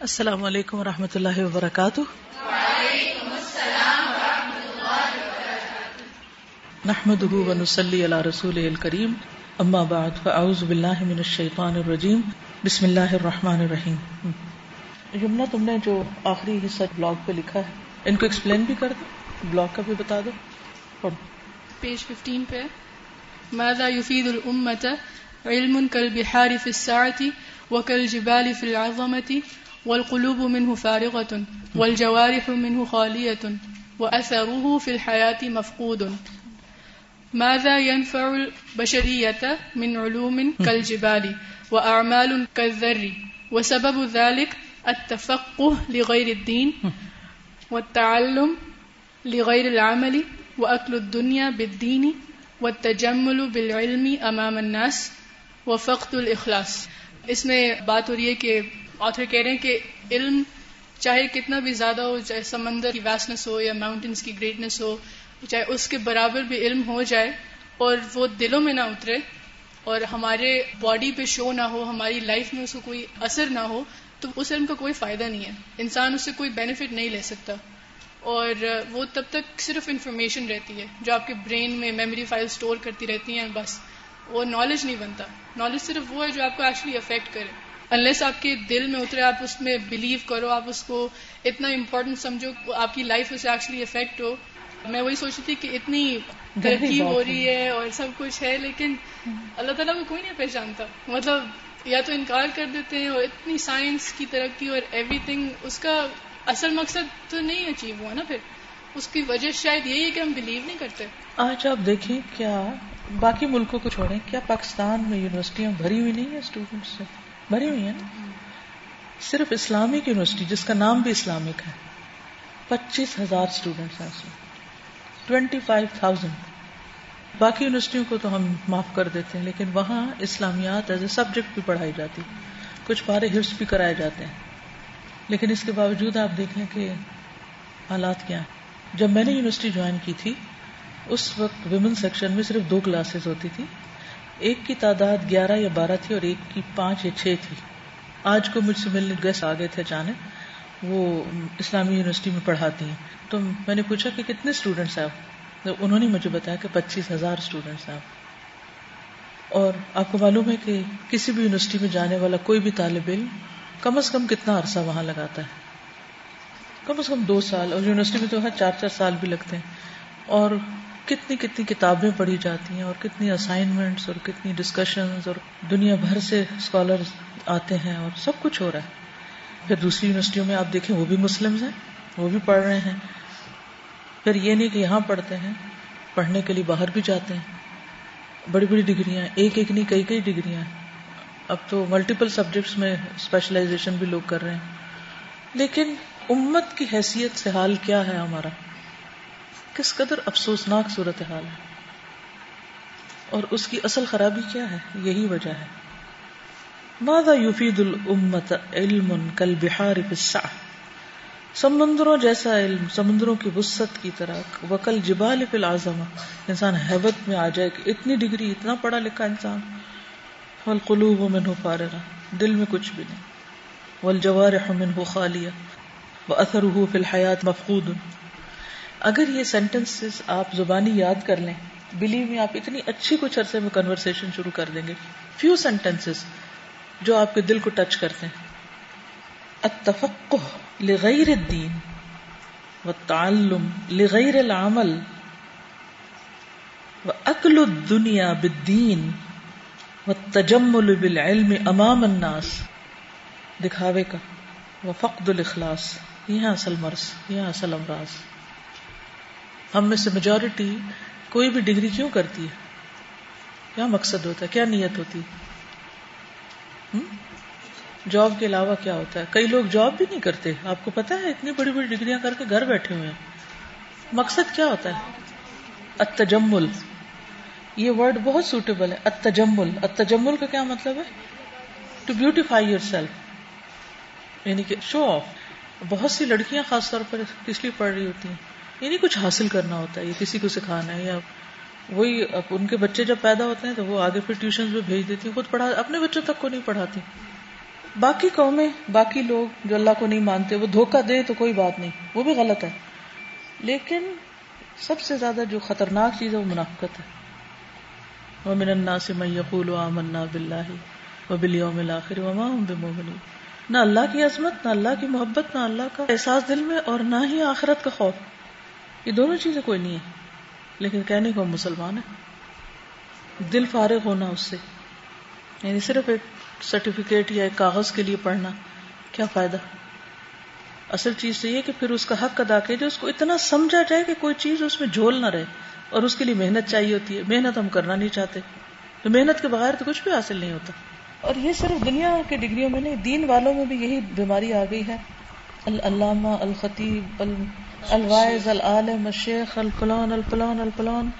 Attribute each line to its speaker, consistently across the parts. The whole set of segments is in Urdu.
Speaker 1: السلام علیکم و رحمۃ اللہ وبرکاتہ۔ نحمد ونسلی علی رسول الکریم۔ اما بعد، فاعوذ باللہ من الشیطان الرجیم۔ بسم اللہ الرحمن الرحیم۔ یمنا تم نے جو آخری حصہ بلاگ پہ لکھا ہے، ان کو ایکسپلین بھی کر دو، بلاگ کا بھی بتا دو۔ پڑھو۔
Speaker 2: پیج 15 پہ۔ ماذا يفيد الأمة علم كالبحار في الساعة وكالجبال في العظمة والقلوب منه فارغة، والجوارح منه خالية، وأثره في الحياة مفقود. ماذا ينفع البشرية من علوم كالجبال وأعمال كالذر؟ وسبب ذلك التفقه لغير الدين والتعلم لغير العمل وأكل الدنيا بالدين والتجمل بالعلم أمام الناس وفقد الإخلاص. اس میں بات ہو رہی ہے کہ آتھر کہہ رہے ہیں کہ علم چاہے کتنا بھی زیادہ ہو، چاہے سمندر کی ویسنس ہو یا ماؤنٹینس کی گریٹنس ہو، چاہے اس کے برابر بھی علم ہو جائے اور وہ دلوں میں نہ اترے اور ہمارے باڈی پہ شو نہ ہو، ہماری لائف میں اس کو کوئی اثر نہ ہو، تو اس علم کا کوئی فائدہ نہیں ہے۔ انسان اس سے کوئی بینیفٹ نہیں لے سکتا۔ اور وہ تب تک صرف انفارمیشن رہتی ہے، جو آپ کے برین میں میموری فائل سٹور کرتی رہتی ہیں، بس وہ نالج نہیں بنتا۔ نالج صرف وہ ہے جو آپ کو ایکچولی افیکٹ کرے۔ انلیس آپ کے دل میں اترے آپ اس میں بلیو کرو آپ اس کو اتنا امپورٹنٹ سمجھو آپ کی لائف اسے ایکچولی افیکٹ ہو میں وہی سوچی تھی کہ اتنی ترقی ہو رہی ہے اور سب کچھ ہے لیکن اللہ تعالیٰ کو کوئی نہیں پہچانتا مطلب یا تو انکار کر دیتے ہیں اور اتنی سائنس کی ترقی اور ایوری تھنگ اس کا اصل مقصد تو نہیں اچیو ہوا نا پھر اس کی وجہ شاید یہی ہے کہ ہم بلیو نہیں کرتے
Speaker 1: آج آپ دیکھیں کیا باقی ملکوں کو چھوڑیں کیا پاکستان میں یونیورسٹیاں بھری ہوئی نہیں ہیں اسٹوڈینٹس سے بھری ہوئی ہیں صرف اسلامک یونیورسٹی، جس کا نام بھی اسلامک ہے، پچیس ہزار اسٹوڈینٹس ہیں اس میں۔ ٹوینٹی فائیو تھاؤزینڈ باقی یونیورسٹیوں کو تو ہم معاف کر دیتے ہیں، لیکن وہاں اسلامیات ایز اے سبجیکٹ بھی پڑھائی جاتی۔ کچھ پارے حفظ بھی کرائے جاتے ہیں۔ لیکن اس کے باوجود آپ دیکھ لیں کہ حالات کیا ہیں۔ جب میں نے یونیورسٹی جوائن کی تھی، اس وقت ویمن سیکشن میں صرف دو کلاسز ہوتی تھی ایک کی تعداد گیارہ یا بارہ تھی اور ایک کی پانچ یا چھ تھی۔ آج کو مجھ سے ملنے گیسٹ آگے تھے جانے، وہ اسلامی یونیورسٹی میں پڑھاتی ہیں۔ تو میں نے پوچھا کہ کتنے اسٹوڈینٹس ہیں آپ؟ انہوں نے مجھے بتایا کہ پچیس ہزار اسٹوڈینٹس ہیں آپ۔ اور آپ کو معلوم ہے کہ کسی بھی یونیورسٹی میں جانے والا کوئی بھی طالب علم کم از کم کتنا عرصہ وہاں لگاتا ہے۔ کم از کم دو سال، اور یونیورسٹی میں تو ہر چار چار سال بھی لگتے ہیں۔ اور کتنی کتنی کتابیں پڑھی جاتی ہیں اور کتنی اسائنمنٹس اور کتنی ڈسکشنز اور دنیا بھر سے اسکالر آتے ہیں اور سب کچھ ہو رہا ہے۔ پھر دوسری یونیورسٹیوں میں آپ دیکھیں وہ بھی مسلم ہیں، وہ بھی پڑھ رہے ہیں۔ پھر یہ نہیں کہ یہاں پڑھتے ہیں، پڑھنے کے لیے باہر بھی جاتے ہیں۔ بڑی بڑی ڈگریاں ایک ایک نہیں، کئی کئی ڈگریاں اب تو ملٹیپل سبجیکٹس میں اسپیشلائزیشن بھی لوگ کر رہے ہیں۔ لیکن امت کی حیثیت سے حال کیا ہے ہمارا؟ کس قدر افسوسناک صورت حال ہے؟ اور اس کی اصل خرابی کیا ہے؟ یہی وجہ ہے۔ ماذا يفيد الامت علم کل بحار سمندروں جیسا علم، سمندروں کی وسط کی طرح، وکل جبال فی العظمہ۔ انسان حیبت میں آ جائے کہ اتنی ڈگری، اتنا پڑھا لکھا انسان۔ والقلوب منه فارغہ، دل میں کچھ بھی نہیں۔ والجوارح منه خالیہ۔ واثره فی الحیات مفقود۔ اگر یہ سینٹینس آپ زبانی یاد کر لیں بلیو میں آپ اتنی اچھی کچھ عرصے میں کنورسن شروع کر دیں گے۔ فیو سینٹینس جو آپ کے دل کو ٹچ کرتے ہیں۔ اتفق لغیر الدین و تعلم لغیر العمل و عقل الدنیا بالدین و تجمل بالعلم امام الناس۔ دکھاوے کا۔ و فقد الاخلاص۔ یہ اصل مرض یہ اصل امراض۔ ہم میں سے میجورٹی کوئی بھی ڈگری کیوں کرتی ہے؟ کیا مقصد ہوتا ہے؟ کیا نیت ہوتی جاب کے علاوہ کیا ہوتا ہے؟ کئی لوگ جاب بھی نہیں کرتے۔ آپ کو پتا ہے اتنی بڑی بڑی ڈگریاں کر کے گھر بیٹھے ہوئے ہیں۔ مقصد کیا ہوتا ہے؟ اتجمل یہ ورڈ بہت سوٹیبل ہے اتجمل اتجمل کا کیا مطلب ہے؟ ٹو بیوٹیفائی یور سیلف یعنی کہ شو آف بہت سی لڑکیاں خاص طور پر کس لیے پڑھ رہی ہوتی ہیں؟ یعنی کچھ حاصل کرنا ہوتا ہے یا کسی کو سکھانا ہے، یا وہی ان کے بچے جب پیدا ہوتے ہیں تو وہ آگے پھر ٹیوشن میں بھیج دیتی خود پڑھا، اپنے بچوں تک کو نہیں پڑھاتی۔ باقی قومیں، باقی لوگ جو اللہ کو نہیں مانتے، وہ دھوکہ دے تو کوئی بات نہیں، وہ بھی غلط ہے۔ لیکن سب سے زیادہ جو خطرناک چیز ہے، وہ منافقت ہے۔ وہ من الناس من یقول آمنا باللہ وبالیوم الاخر وما هم بمؤمنین۔ نہ اللہ کی عظمت، نہ اللہ کی محبت، نہ اللہ کا احساس دل میں اور نہ ہی آخرت کا خوف۔ یہ دونوں چیزیں کوئی نہیں ہے لیکن کہنے کو مسلمان ہے دل فارغ ہونا اس سے۔ یعنی صرف ایک سرٹیفکیٹ یا ایک کاغذ کے لیے پڑھنا، کیا فائدہ؟ اصل چیز تو یہ کہ پھر اس کا حق ادا کیا جو اس کو اتنا سمجھا جائے کہ کوئی چیز اس میں جھول نہ رہے۔ اور اس کے لیے محنت چاہیے ہوتی ہے۔ محنت ہم کرنا نہیں چاہتے۔ تو محنت کے بغیر تو کچھ بھی حاصل نہیں ہوتا۔ اور یہ صرف دنیا کے ڈگریوں میں نہیں، دین والوں میں بھی یہی بیماری آ گئی ہے۔ العلامہ، الخطیب الوائز، العالم، الشیخ، الفلان الفلان الفلان۔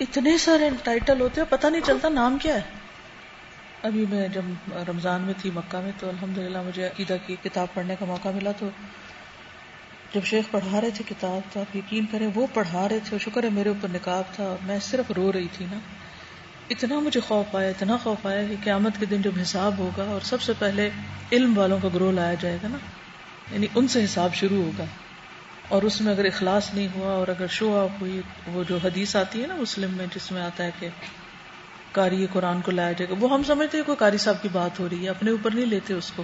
Speaker 1: اتنے سارے ٹائٹل ہوتے ہیں، پتہ نہیں چلتا نام کیا ہے۔ ابھی میں جب رمضان میں تھی مکہ میں، تو الحمدللہ مجھے عقیدہ کی کتاب پڑھنے کا موقع ملا۔ تو جب شیخ پڑھا رہے تھے کتاب، تو آپ یقین کریں وہ پڑھا رہے تھے، شکر ہے میرے اوپر نکاب تھا۔ اور میں صرف رو رہی تھی نا۔ اتنا مجھے خوف آیا، اتنا خوف آیا کہ قیامت کے دن جب حساب ہوگا اور سب سے پہلے علم والوں کا گروہ لایا جائے گا نا۔ یعنی ان سے حساب شروع ہوگا۔ اور اس میں اگر اخلاص نہیں ہوا اور اگر شو آف ہوئی، وہ جو حدیث آتی ہے نا مسلم میں، جس میں آتا ہے کہ کاری قرآن کو لایا جائے گا۔ وہ ہم سمجھتے ہیں کوئی کاری صاحب کی بات ہو رہی ہے، اپنے اوپر نہیں لیتے اس کو۔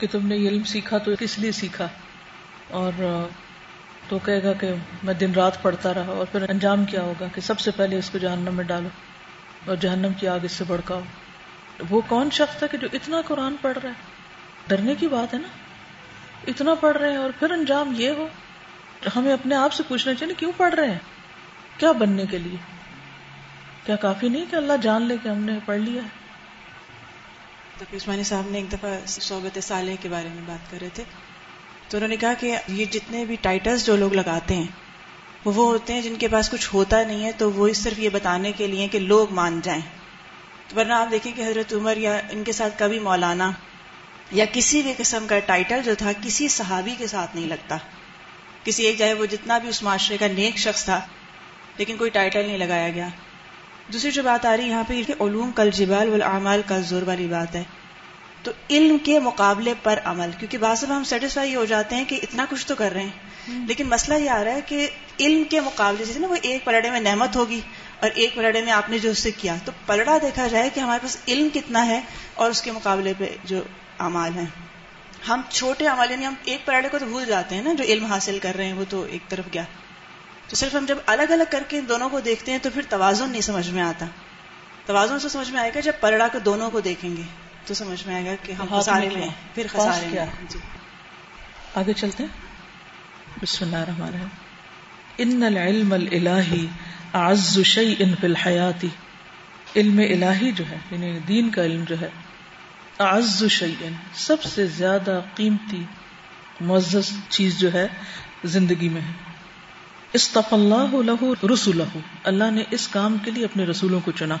Speaker 1: کہ تم نے علم سیکھا تو کس لیے سیکھا؟ اور تو کہے گا کہ میں دن رات پڑھتا رہا اور پھر انجام کیا ہوگا کہ سب سے پہلے اس کو جہنم میں ڈالو اور جہنم کی آگ اس سے بڑکاؤ وہ کون شخص تھا کہ جو اتنا قرآن پڑھ رہا ہے؟ ڈرنے کی بات ہے نا۔ اتنا پڑھ رہے ہیں اور پھر انجام یہ ہو ہمیں اپنے آپ سے پوچھنا چاہیے کیوں پڑھ رہے ہیں؟ کیا بننے کے لیے؟ کیا کافی نہیں کہ اللہ جان لے کہ ہم نے پڑھ لیا ہے؟
Speaker 3: تو عثمانی صاحب نے ایک دفعہ صحبت صالح کے بارے میں بات کر رہے تھے۔ تو انہوں نے کہا کہ یہ جتنے بھی ٹائٹلز جو لوگ لگاتے ہیں، وہ وہ ہوتے ہیں جن کے پاس کچھ ہوتا نہیں ہے، تو وہ صرف یہ بتانے کے لیے کہ لوگ مان جائیں۔ ورنہ آپ دیکھیں کہ حضرت عمر یا ان کے ساتھ کبھی مولانا یا کسی بھی قسم کا ٹائٹل جو تھا کسی صحابی کے ساتھ نہیں لگتا۔ کسی ایک جائے وہ جتنا بھی اس معاشرے کا نیک شخص تھا لیکن کوئی ٹائٹل نہیں لگایا گیا۔ دوسری جو بات آ رہی یہاں پہ علوم کل جبال والعمال کا زور والی بات ہے۔ تو علم کے مقابلے پر عمل کیونکہ بعض ہم سیٹسفائی ہو جاتے ہیں کہ اتنا کچھ تو کر رہے ہیں۔ لیکن مسئلہ یہ آ رہا ہے کہ علم کے مقابلے جیسے نا وہ ایک پلڑے میں نعمت ہوگی اور ایک پلڑے میں آپ نے جو اس سے کیا تو پلڑا دیکھا جائے کہ ہمارے پاس علم کتنا ہے اور اس کے مقابلے پہ جو امال ہیں۔ ہم چھوٹے امال یعنی ہم ایک پلڑے کو تو بھول جاتے ہیں نا جو علم حاصل کر رہے ہیں وہ تو ایک طرف گیا۔ تو صرف ہم جب الگ الگ کر کے دونوں کو دیکھتے ہیں تو پھر توازن نہیں سمجھ میں آتا۔ توازن سے سمجھ میں آئے گا جب پلڑا کو دونوں کو دیکھیں گے تو سمجھ میں آئے گا کہ ہم خسارے میں پھر خسارے میں جی۔
Speaker 1: آگے چلتے ہیں۔ بسم اللہ الرحمن الرحیم۔ ان العلم الالہی اعز شیء فی الحیات علم الہی جو ہے یعنی دین کا علم جو ہے اعز شیء سب سے زیادہ قیمتی معزز چیز جو ہے زندگی میں ہے۔ استف اللہ له رسولہ، اللہ نے اس کام کے لیے اپنے رسولوں کو چنا۔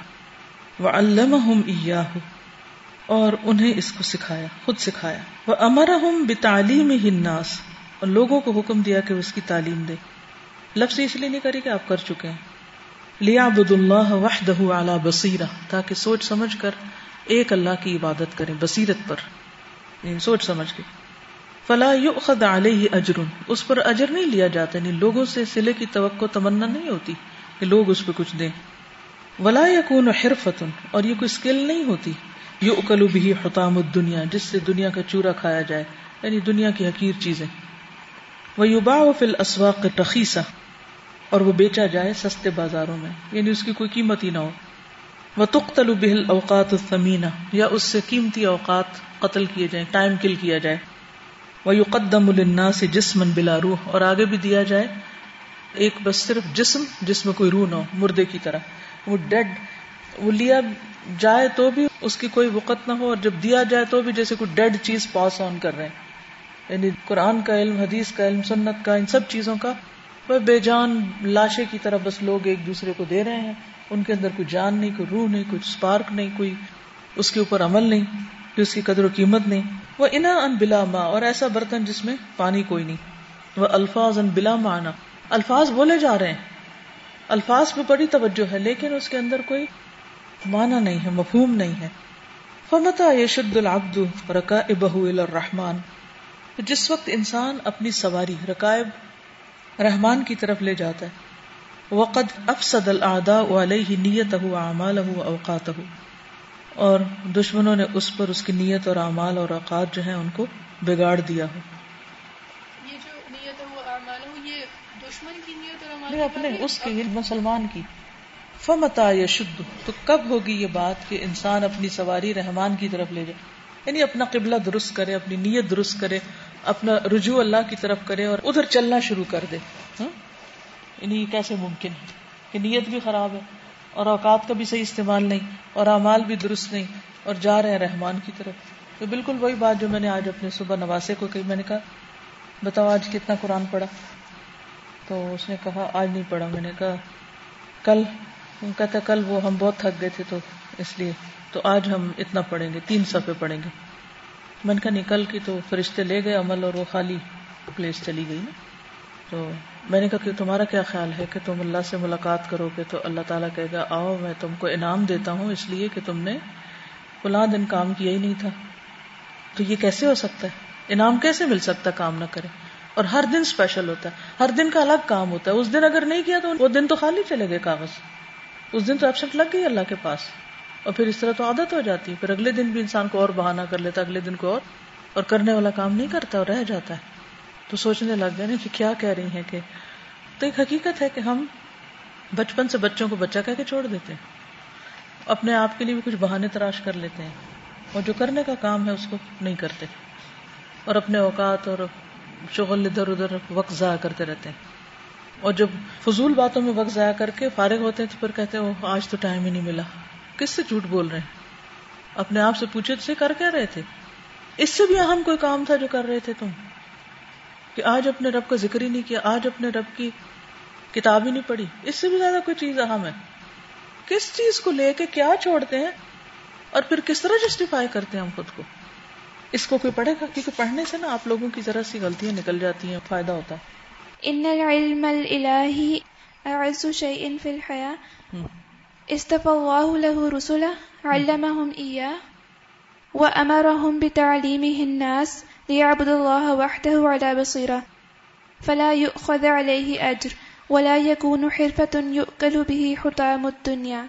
Speaker 1: وعلمہم ایاہ، اور انہیں اس کو سکھایا، خود سکھایا۔ وہ امر ہوں بے تعلیم ہی ناس اور لوگوں کو حکم دیا کہ وہ اس کی تعلیم دے لفظ اس لیے نہیں کری کہ آپ کر چکے ہیں۔ لیا بد اللہ وحدہ اعلی بصیرہ تاکہ سوچ سمجھ کر ایک اللہ کی عبادت کریں بصیرت پر۔ یعنی سوچ سمجھ کے۔ فلا یؤخذ علیہ اجر۔ اس پر اجر نہیں لیا جاتا نہیں لوگوں سے سلے کی توقع تمنا نہیں ہوتی کہ لوگ اس پہ کچھ دیں۔ ولا یکون حرفت اور یہ کوئی اسکل نہیں ہوتی۔ یو اکلو بھی حتام دنیا جس سے دنیا کا چورا کھایا جائے۔ یعنی دنیا کی حقیر چیزیں۔ وہ یوبا فل اسواق رخیسا اور وہ بیچا جائے سستے بازاروں میں۔ یعنی اس کی کوئی قیمت ہی نہ ہو۔ وہ تختلو بہل اوقات الثمینہ یا اس سے قیمتی اوقات قتل کیے جائیں ٹائم کل کیا جائے۔ وہ یو قدم النا سے جسمن بلا روح، اور آگے بھی دیا جائے، ایک بس صرف جسم، جس میں کوئی روح نہ ہو، مردے کی طرح۔ وہ ڈیڈ وہ لیا جائے تو بھی اس کی کوئی وقت نہ ہو، اور جب دیا جائے تو بھی جیسے کوئی ڈیڈ چیز پاس آن کر رہے ہیں۔ یعنی قرآن کا علم، حدیث کا علم، سنت کا، ان سب چیزوں کا وہ بے جان لاشے کی طرح بس لوگ ایک دوسرے کو دے رہے ہیں۔ ان کے اندر کوئی جان نہیں، کوئی روح نہیں، کوئی اسپارک نہیں، کوئی اس کے اوپر عمل نہیں کہ اس کی قدر و قیمت نہیں۔ وہ انا ان بلا ماں اور ایسا برتن جس میں پانی کوئی نہیں۔ وہ الفاظ ان بلا مانا الفاظ بولے جا رہے ہیں۔ الفاظ پہ بڑی توجہ ہے، لیکن اس کے اندر کوئی مانا نہیں ہے، مفہوم نہیں ہے۔ فمتا یشد العبد رکائبہ الى الرحمن۔ جس وقت انسان اپنی سواری، رکائب رحمان کی طرف لے جاتا ہے۔ وقد افسد الاعداء علیہ نیتہ اعمالہ اوقاتہ اور دشمنوں نے اس پر اس کی نیت اور اعمال اور اوقات جو ہیں ان کو بگاڑ دیا ہو۔
Speaker 2: یہ جو نیت ہے وہ اعمال ہو یہ دشمن کی نیت اور اعمال
Speaker 1: نہیں اپنے اس کی مسلمان کی۔ فمتا یشد تو کب ہوگی یہ بات کہ انسان اپنی سواری رحمان کی طرف لے جائے؟ یعنی اپنا قبلہ درست کرے اپنی نیت درست کرے۔ اپنا رجوع اللہ کی طرف کرے اور ادھر چلنا شروع کر دے۔ ہاں؟ یعنی یہ کیسے ممکن ہے کہ نیت بھی خراب ہے اور اوقات کا بھی صحیح استعمال نہیں اور اعمال بھی درست نہیں اور جا رہے ہیں رحمان کی طرف۔ تو بالکل وہی بات جو میں نے آج اپنے صبح نواسے کو کہی، میں نے کہا، بتاؤ آج کتنا قرآن پڑھا؟ تو اس نے کہا، آج نہیں پڑھا۔ میں نے کہا، کل۔ کہتا، کل وہ ہم بہت تھک گئے تھے تو اس لیے۔ تو آج ہم اتنا پڑھیں گے، تین صفحے پڑھیں گے۔ میں نے کہا نکل کی تو فرشتے لے گئے عمل اور وہ خالی پلیس چلی گئی نا۔ تو میں نے کہا کہ تمہارا کیا خیال ہے کہ تم اللہ سے ملاقات کرو گے تو اللہ تعالیٰ کہے گا، آؤ میں تم کو انعام دیتا ہوں اس لیے کہ تم نے فلاں دن کام کیا ہی نہیں تھا۔ تو یہ کیسے ہو سکتا ہے؟ انعام کیسے مل سکتا کام نہ کرے؟ اور ہر دن اسپیشل ہوتا ہے۔ ہر دن کا الگ کام ہوتا ہے۔ اس دن اگر نہیں کیا تو وہ دن تو خالی چلے گئے کاغذ۔ اس دن تو ایبسنٹ لگ گئی اللہ کے پاس۔ اور پھر اس طرح تو عادت ہو جاتی ہے۔ پھر اگلے دن بھی انسان کو اور بہانہ کر لیتا اگلے دن کو اور اور کرنے والا کام نہیں کرتا اور رہ جاتا ہے۔ تو سوچنے لگ گیا نا کہ کیا کہہ رہی ہیں کہ، تو ایک حقیقت ہے کہ ہم بچپن سے بچوں کو بچہ کہہ کے چھوڑ دیتے ہیں۔ اپنے آپ کے لیے بھی کچھ بہانے تراش کر لیتے ہیں۔ اور جو کرنے کا کام ہے اس کو نہیں کرتے۔ اور اپنے اوقات اور شغل ادھر ادھر وقت ضائع کرتے رہتے ہیں۔ اور جب فضول باتوں میں وقت ضائع کر کے فارغ ہوتے ہیں تو پھر کہتے ہیں آج تو ٹائم ہی نہیں ملا۔ کس سے جھوٹ بول رہے ہیں؟ اپنے آپ سے پوچھے سے کر کیا رہے تھے۔ اس سے بھی اہم کوئی کام تھا جو کر رہے تھے تم؟ کہ آج اپنے رب کا ذکر ہی نہیں کیا آج اپنے رب کی کتاب ہی نہیں پڑھی۔ اس سے بھی زیادہ کوئی چیز اہم ہے؟ کس چیز کو لے کے کیا چھوڑتے ہیں؟ اور پھر کس طرح جسٹیفائی کرتے ہیں ہم خود کو؟ اس کو کوئی پڑھے گا؟ کیونکہ پڑھنے سے نا آپ لوگوں کی ذرا سی غلطیاں نکل جاتی ہیں فائدہ ہوتا ہے۔
Speaker 4: ان العلم الالہی اعز شیء فی الحیاة استفى الله له رسلا علمهم إياه، وأمرهم بتعليمه الناس ليعبدوا الله وحده على بصيرة. فلا يؤخذ عليه أجر، ولا يكون حرفة يؤكل به حطام الدنيا.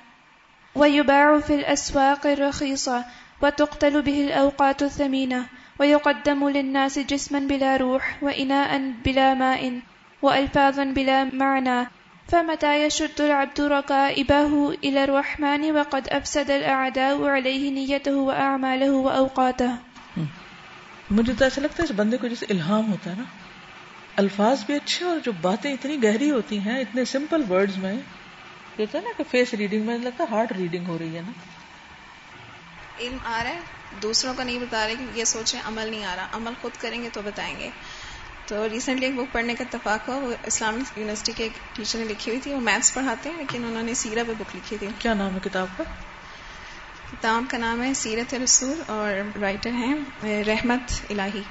Speaker 4: ويباع في الأسواق الرخيصة، وتقتل به الأوقات الثمينة، ويقدم للناس جسما بلا روح، وإناء بلا ماء وألفاظا بلا معنى. فمتى يشد العبد ركائبه إلى الرحمن وقد أفسد الأعداء عليه نيته وأعماله وأوقاته؟
Speaker 1: مجھے تو ایسا لگتا ہے اس بندے کو جیسے الہام ہوتا ہے نا۔ الفاظ بھی اچھے اور جو باتیں اتنی گہری ہوتی ہیں اتنے سمپل ورڈز میں کہتا ہے نا کہ فیس ریڈنگ میں لگتا ہے ہارڈ ریڈنگ ہو رہی ہے نا۔
Speaker 5: علم آ رہا ہے دوسروں کا نہیں بتا رہے کہ یہ سوچیں عمل نہیں آ رہا۔ عمل خود کریں گے تو بتائیں گے۔ تو ریسنٹلی ایک بک پڑھنے کا اتفاق ہوا وہ اسلامک یونیورسٹی کے ایک ٹیچر نے لکھی ہوئی تھی وہ میتھس پڑھاتے ہیں لیکن انہوں نے سیرہ پہ بک لکھی تھی۔
Speaker 1: کیا نام ہے کتاب کا؟
Speaker 5: کتاب کا نام ہے سیرت رسول اور رائٹر ہیں رحمت الہی۔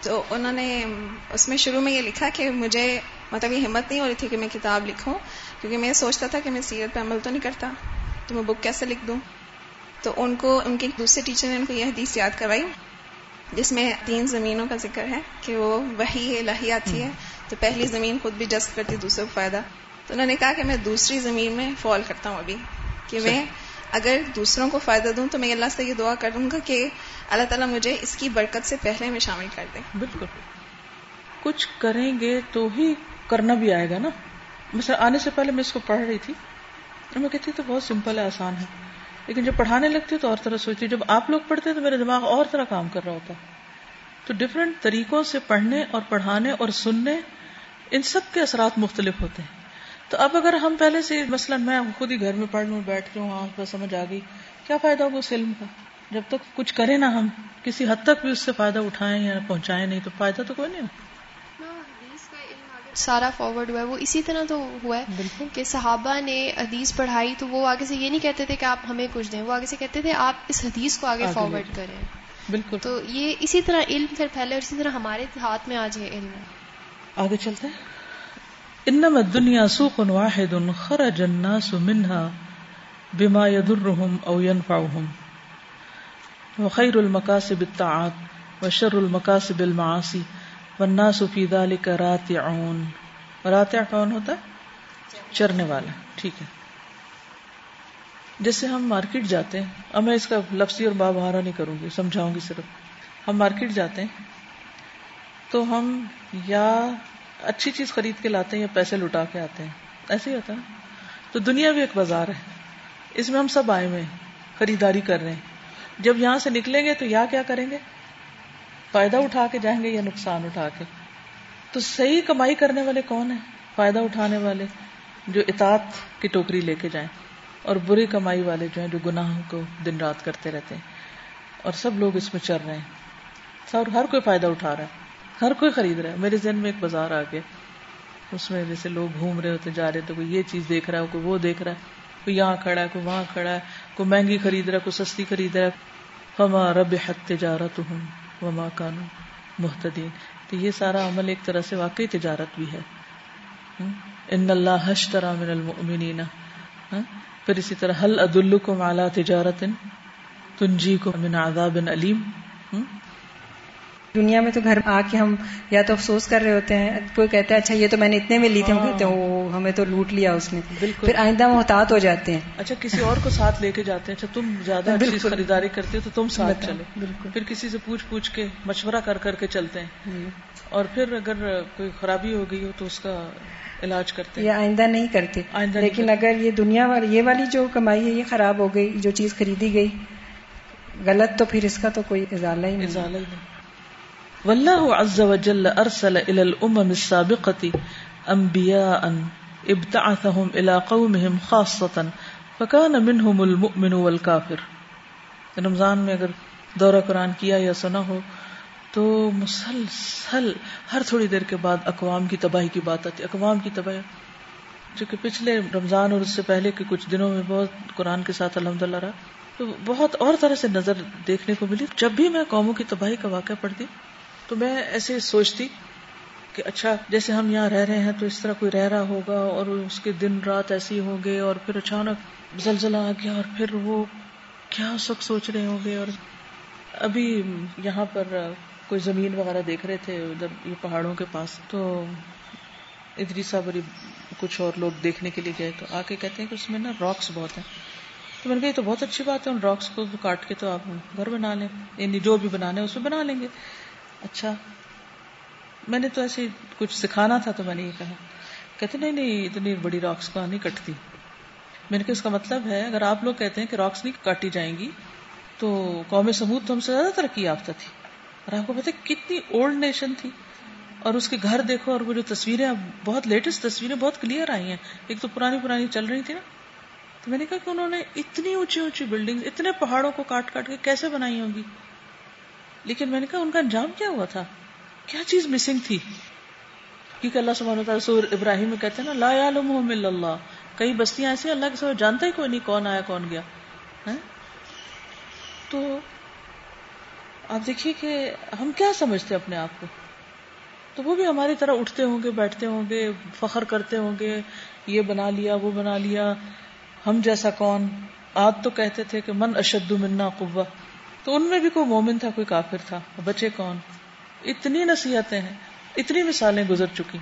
Speaker 5: تو انہوں نے اس میں شروع میں یہ لکھا کہ مجھے مطلب یہ ہمت نہیں ہو رہی تھی کہ میں کتاب لکھوں کیونکہ میں سوچتا تھا کہ میں سیرت پہ عمل تو نہیں کرتا تو میں بک کیسے لکھ دوں؟ تو ان کو ان کے دوسرے ٹیچر نے ان کو یہ حدیث یاد کروائی۔ جس میں تین زمینوں کا ذکر ہے کہ وہ وہی الہی آتی ہے تو پہلی زمین خود بھی جذب کرتی دوسرے کو فائدہ۔ تو انہوں نے کہا کہ میں دوسری زمین میں فال کرتا ہوں ابھی کہ میں اگر دوسروں کو فائدہ دوں تو میں اللہ سے یہ دعا کروں گا کہ اللہ تعالیٰ مجھے اس کی برکت سے پہلے میں شامل کر دے۔
Speaker 1: بالکل۔ کچھ کریں گے تو ہی کرنا بھی آئے گا نا۔ مثلا آنے سے پہلے میں اس کو پڑھ رہی تھی میں کہتی تو بہت سمپل ہے آسان ہے۔ لیکن جب پڑھانے لگتی تو اور طرح سوچتی، جب آپ لوگ پڑھتے تو میرا دماغ اور طرح کام کر رہا ہوتا۔ تو ڈفرینٹ طریقوں سے پڑھنے اور پڑھانے اور سننے، ان سب کے اثرات مختلف ہوتے ہیں۔ تو اب اگر ہم پہلے سے مثلا میں خود ہی گھر میں پڑھ لوں، بیٹھ جاؤں ہاں بس سمجھ آ گئی، کیا فائدہ ہوگا اس علم کا؟ جب تک کچھ کرے نا ہم، کسی حد تک بھی اس سے فائدہ اٹھائیں یا پہنچائیں نہیں تو فائدہ تو کوئی نہیں
Speaker 6: سارا فارورڈ ہوا ہے۔ وہ اسی طرح تو ہوا ہے کہ صحابہ نے حدیث پڑھائی تو وہ آگے سے یہ نہیں کہتے تھے کہ آپ ہمیں کچھ دیں۔ وہ آگے سے کہتے تھے آپ اس حدیث کو آگے فارورڈ کریں۔
Speaker 1: بالکل۔
Speaker 6: تو یہ اسی طرح علم پھر پھیلے اور اسی طرح ہمارے ہاتھ میں آج یہ علم۔ ہے
Speaker 1: آگے چلتے ہیں۔ انما الدنيا سوق واحد خرج الناس منها بما يضرهم او ينفعهم وخیر المقاصب الطاعات وشر المقاصب المعاصی والناس فی ذلك راتعون. راتع کون ہوتا ہے؟ چرنے والا. ٹھیک ہے. جیسے ہم مارکیٹ جاتے ہیں، اب میں اس کا لفظی اور بابہارا نہیں کروں گی، سمجھاؤں گی صرف. ہم مارکیٹ جاتے ہیں، تو ہم یا اچھی چیز خرید کے لاتے ہیں یا پیسے لٹا کے آتے ہیں. ایسے ہی ہوتا ہے. تو دنیا بھی ایک بازار ہے. اس میں ہم سب آئے ہوئے خریداری کر رہے ہیں. جب یہاں سے نکلیں گے تو یا کیا کریں گے؟ فائدہ اٹھا کے جائیں گے یا نقصان اٹھا کے؟ تو صحیح کمائی کرنے والے کون ہیں؟ فائدہ اٹھانے والے جو اطاعت کی ٹوکری لے کے جائیں اور بری کمائی والے جو ہیں جو گناہ کو دن رات کرتے رہتے ہیں۔ اور سب لوگ اس میں چل رہے ہیں۔ اور ہر کوئی فائدہ اٹھا رہا ہے۔ ہر کوئی خرید رہا ہے۔ میرے ذہن میں ایک بازار آ گیا۔ اس میں جیسے لوگ گھوم رہے ہوتے جا رہے تو کوئی یہ چیز دیکھ رہا ہے، کوئی وہ دیکھ رہا ہے، کوئی یہاں کھڑا ہے، کوئی وہاں کھڑا ہے، کوئی مہنگی خرید رہا ہے، کوئی سستی خرید رہا ہے۔ فما رب حت تجارت ہوں وما کانو محتدین تو یہ سارا عمل ایک طرح سے واقعی تجارت بھی ہے۔ ان اللہ حشترا من المؤمنین۔ پھر اسی طرح حل عدالکم اعلی تجارت تنجی کو من عذاب علیم۔
Speaker 7: دنیا میں تو گھر آ کے ہم یا تو افسوس کر رہے ہوتے ہیں کوئی کہتا ہے اچھا یہ تو میں نے اتنے میں لی تھی ہم کہتے ہیں وہ ہمیں تو لوٹ لیا اس نے۔
Speaker 1: بالکل۔
Speaker 7: پھر آئندہ محتاط ہو جاتے ہیں۔
Speaker 1: اچھا کسی اور کو ساتھ لے کے جاتے ہیں؟ اچھا تم زیادہ خریداری کرتے ہو تو تم ساتھ چلو۔
Speaker 7: بالکل۔
Speaker 1: پھر کسی سے پوچھ پوچھ کے مشورہ کر کر کے چلتے ہیں۔ اور پھر اگر کوئی خرابی ہو گئی ہو تو اس کا علاج کرتے
Speaker 7: یہ آئندہ نہیں کرتے۔ لیکن اگر یہ دنیا والی یہ والی جو کمائی ہے یہ خراب ہو گئی جو چیز خریدی گئی غلط تو پھر اس کا تو کوئی ازالہ ہی نہیں۔
Speaker 1: واللہ عز وجل ارسل الى الامم السابقة انبیاء ابتعثهم الى قومهم خاصة فكان منهم المؤمن والكافر رمضان میں اگر دورہ قرآن کیا یا سنا ہو، تو مسلسل ہر تھوڑی دیر کے بعد اقوام کی تباہی کی بات آتی، اقوام کی تباہی۔ چونکہ پچھلے رمضان اور اس سے پہلے کے کچھ دنوں میں بہت قرآن کے ساتھ الحمد للہ رہا، تو بہت اور طرح سے نظر دیکھنے کو ملی۔ جب بھی میں قوموں کی تباہی کا واقعہ پڑھتی تو میں ایسے سوچتی کہ اچھا جیسے ہم یہاں رہ رہے ہیں تو اس طرح کوئی رہ رہا ہوگا اور اس کے دن رات ایسی ہوں گے اور پھر اچانک زلزلہ آ گیا اور پھر وہ کیا اس وقت سوچ رہے ہوں گے اور ابھی یہاں پر کوئی زمین وغیرہ دیکھ رہے تھے ادھر یہ پہاڑوں کے پاس، تو ادری صاحب اور کچھ اور لوگ دیکھنے کے لیے گئے تو آ کے کہتے ہیں کہ اس میں نا راکس بہت ہیں۔ تو میں نے کہا یہ تو بہت اچھی بات ہے، ان راکس کو کاٹ کے تو آپ گھر بنا لیں یعنی جو بھی بنانے اس میں بنا لیں گے۔ اچھا میں نے تو ایسے کچھ سکھانا تھا تو میں نے یہ کہا۔ کہتے، نہیں نہیں، اتنی بڑی راکس کو نہیں کٹتی۔ میں نے کہا، اس کا مطلب ہے، اگر آپ لوگ کہتے ہیں کہ راکس نہیں کاٹی جائیں گی، تو قوم سمود تو ہم سے زیادہ ترقی یافتہ تھی۔ اور آپ کو پتا کتنی اولڈ نیشن تھی۔ اور اس کے گھر دیکھو، اور وہ جو تصویریں بہت لیٹسٹ تصویریں بہت کلیئر آئی ہیں۔ ایک تو پرانی پرانی چل رہی تھی نا۔ تو میں نے کہا کہ انہوں نے اتنی اونچی اونچی بلڈنگ اتنے پہاڑوں کو کاٹ کاٹ کے کیسے بنائی ہوگی لیکن میں نے کہا ان کا انجام کیا ہوا تھا؟ کیا چیز مسنگ تھی؟ کیونکہ اللہ سبحانہ تعالیٰ سور ابراہیم میں کہتے ہیں نا، لا يعلمهم الا اللہ۔ کئی بستیاں ایسی اللہ کے سب جانتا ہی کوئی نہیں کون آیا، کون گیا۔ ہاں؟ تو آپ دیکھیے کہ ہم کیا سمجھتے اپنے آپ کو؟ تو وہ بھی ہماری طرح اٹھتے ہوں گے، بیٹھتے ہوں گے، فخر کرتے ہوں گے، یہ بنا لیا، وہ بنا لیا، ہم جیسا کون؟ آج تو کہتے تھے کہ من اشد منا قوہ۔ تو ان میں بھی کوئی مومن تھا، کوئی کافر تھا۔ بچے کون؟ اتنی نصیحتیں ہیں۔ اتنی مثالیں گزر چکی۔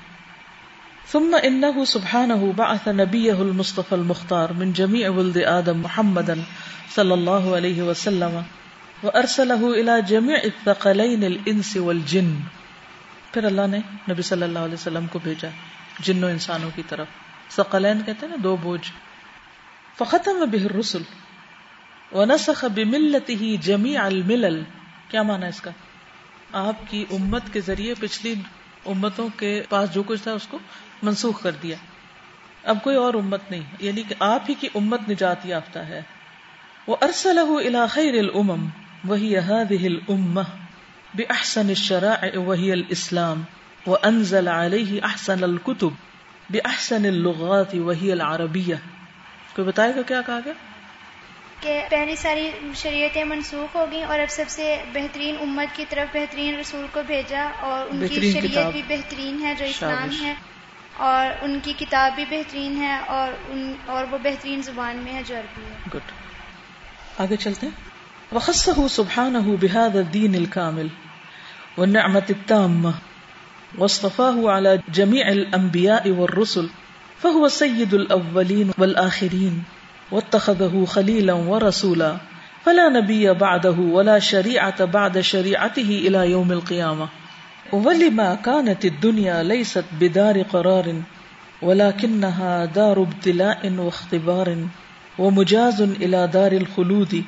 Speaker 1: ثم انه سبحانه بعث نبيه المصطفى المختار من جميع ولد آدم محمدا صلى الله عليه وسلم وارسله الى جميع الثقلين الانس والجن۔ پھر اللہ نے نبی صلی اللہ علیہ وسلم کو بھیجا، جنوں انسانوں کی طرف۔ ثقلین کہتے ہیں نا، دو بوجھ۔ فختم به الرسل ونسخ بملته جميع الملل. کیا مانا اس کا؟ آپ کی امت کے ذریعے پچھلی امتوں کے پاس جو کچھ تھا اس کو منسوخ کر دیا۔ اب کوئی اور امت نہیں یعنی کہ آپ ہی کی امت نجات یافتہ ہے۔ وہ ارسلہ الى خیر الامم وہی هذه الامه باحسن الشرائع، وهي الاسلام وانزل عليه احسن الكتب باحسن اللغات، وهي العربيه کوئی بتائے گا کیا کہا گیا؟
Speaker 8: کہ پہلی ساری شریعتیں منسوخ ہو گئیں اور اب سب سے بہترین امت کی طرف بہترین رسول کو بھیجا اور ان کی شریعت بھی بہترین ہے جو اسلام ہے اور ان کی کتاب بھی بہترین ہے اور ان اور وہ بہترین زبان میں ہے جو عربی ہے۔
Speaker 1: گڈ آگے چلتے ہیں؟ وخصه سبحانه بهذا الدين الكامل والنعمة التامة واصطفاه على جميع الأنبياء والرسل فهو سيد الأولين والآخرين واتخذه خليلا ورسولا فلا نبي بعده ولا شريعة بعد شريعته إلى يوم القيامة. ولما كانت الدنيا ليست بدار قرار، ولكنها دار ابتلاء واختبار، ومجاز إلى دار الخلود،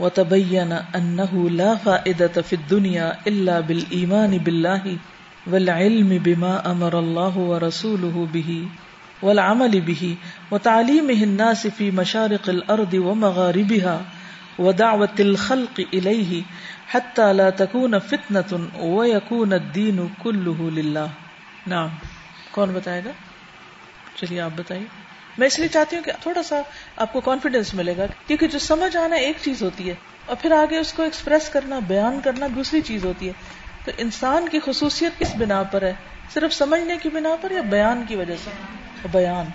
Speaker 1: وتبين أنه لا فائدة في الدنيا إلا بالإيمان بالله والعلم بما أمر الله ورسوله به. والعمل به وتعليمه الناس في مشارق الأرض ومغاربها ودعوة الخلق إليه حتى لا تكون فتنة ويكون الدين كله لله. نعم. کون بتائے گا؟ چلیے، آپ بتائیے۔ میں اس لیے چاہتی ہوں کہ تھوڑا سا آپ کو کانفیڈینس ملے گا، کیونکہ جو سمجھ آنا ایک چیز ہوتی ہے اور پھر آگے اس کو ایکسپریس کرنا، بیان کرنا دوسری چیز ہوتی ہے۔ تو انسان کی خصوصیت کس بنا پر ہے؟ صرف سمجھنے کی بنا پر یا بیان کی وجہ سے؟ بیان۔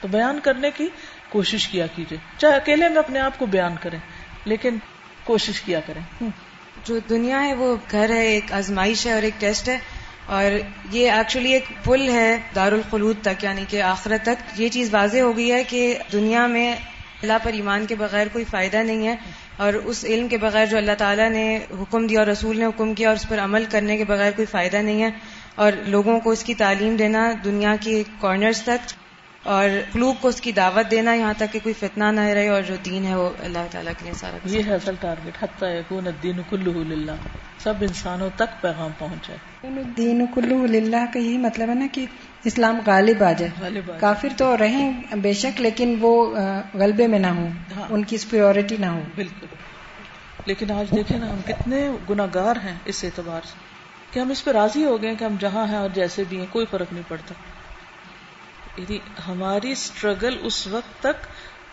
Speaker 1: تو بیان کرنے کی کوشش کیا کیجیے چاہے اکیلے میں اپنے آپ کو بیان کریں، لیکن کوشش کیا کریں۔
Speaker 9: جو دنیا ہے، وہ گھر ہے، ایک آزمائش ہے اور ایک ٹیسٹ ہے۔ اور یہ ایکچولی ایک پل ہے دار الخلود تک یعنی کہ آخرت تک۔ یہ چیز واضح ہو گئی ہے کہ دنیا میں اللہ پر ایمان کے بغیر کوئی فائدہ نہیں ہے۔ اور اس علم کے بغیر جو اللہ تعالیٰ نے حکم دیا اور رسول نے حکم کیا اور اس پر عمل کرنے کے بغیر کوئی فائدہ نہیں ہے اور لوگوں کو اس کی تعلیم دینا دنیا کے کارنرز تک اور قلوب کو اس کی دعوت دینا یہاں تک کہ کوئی فتنہ نہ رہے اور جو دین ہے وہ اللہ تعالیٰ کے لیے سارا
Speaker 1: یہ ہے اصل ٹارگیٹ حتیٰ یکون الدین کلہ للہ۔ سب انسانوں تک پیغام پہنچ
Speaker 7: جائے دین کلو للہ کا یہی مطلب ہے نا کہ اسلام غالب آ جائے۔ کافر تو رہیں بے شک لیکن وہ غلبے میں نہ ہوں۔ ہاں۔ ان کی سپیورٹی نہ ہو۔
Speaker 1: بالکل۔ لیکن آج دیکھیں نا ہم کتنے گناگار ہیں اس اعتبار سے۔ کہ ہم اس پہ راضی ہو گئے کہ ہم جہاں ہیں اور جیسے بھی ہیں کوئی فرق نہیں پڑتا۔ یعنی ہماری اسٹرگل اس وقت تک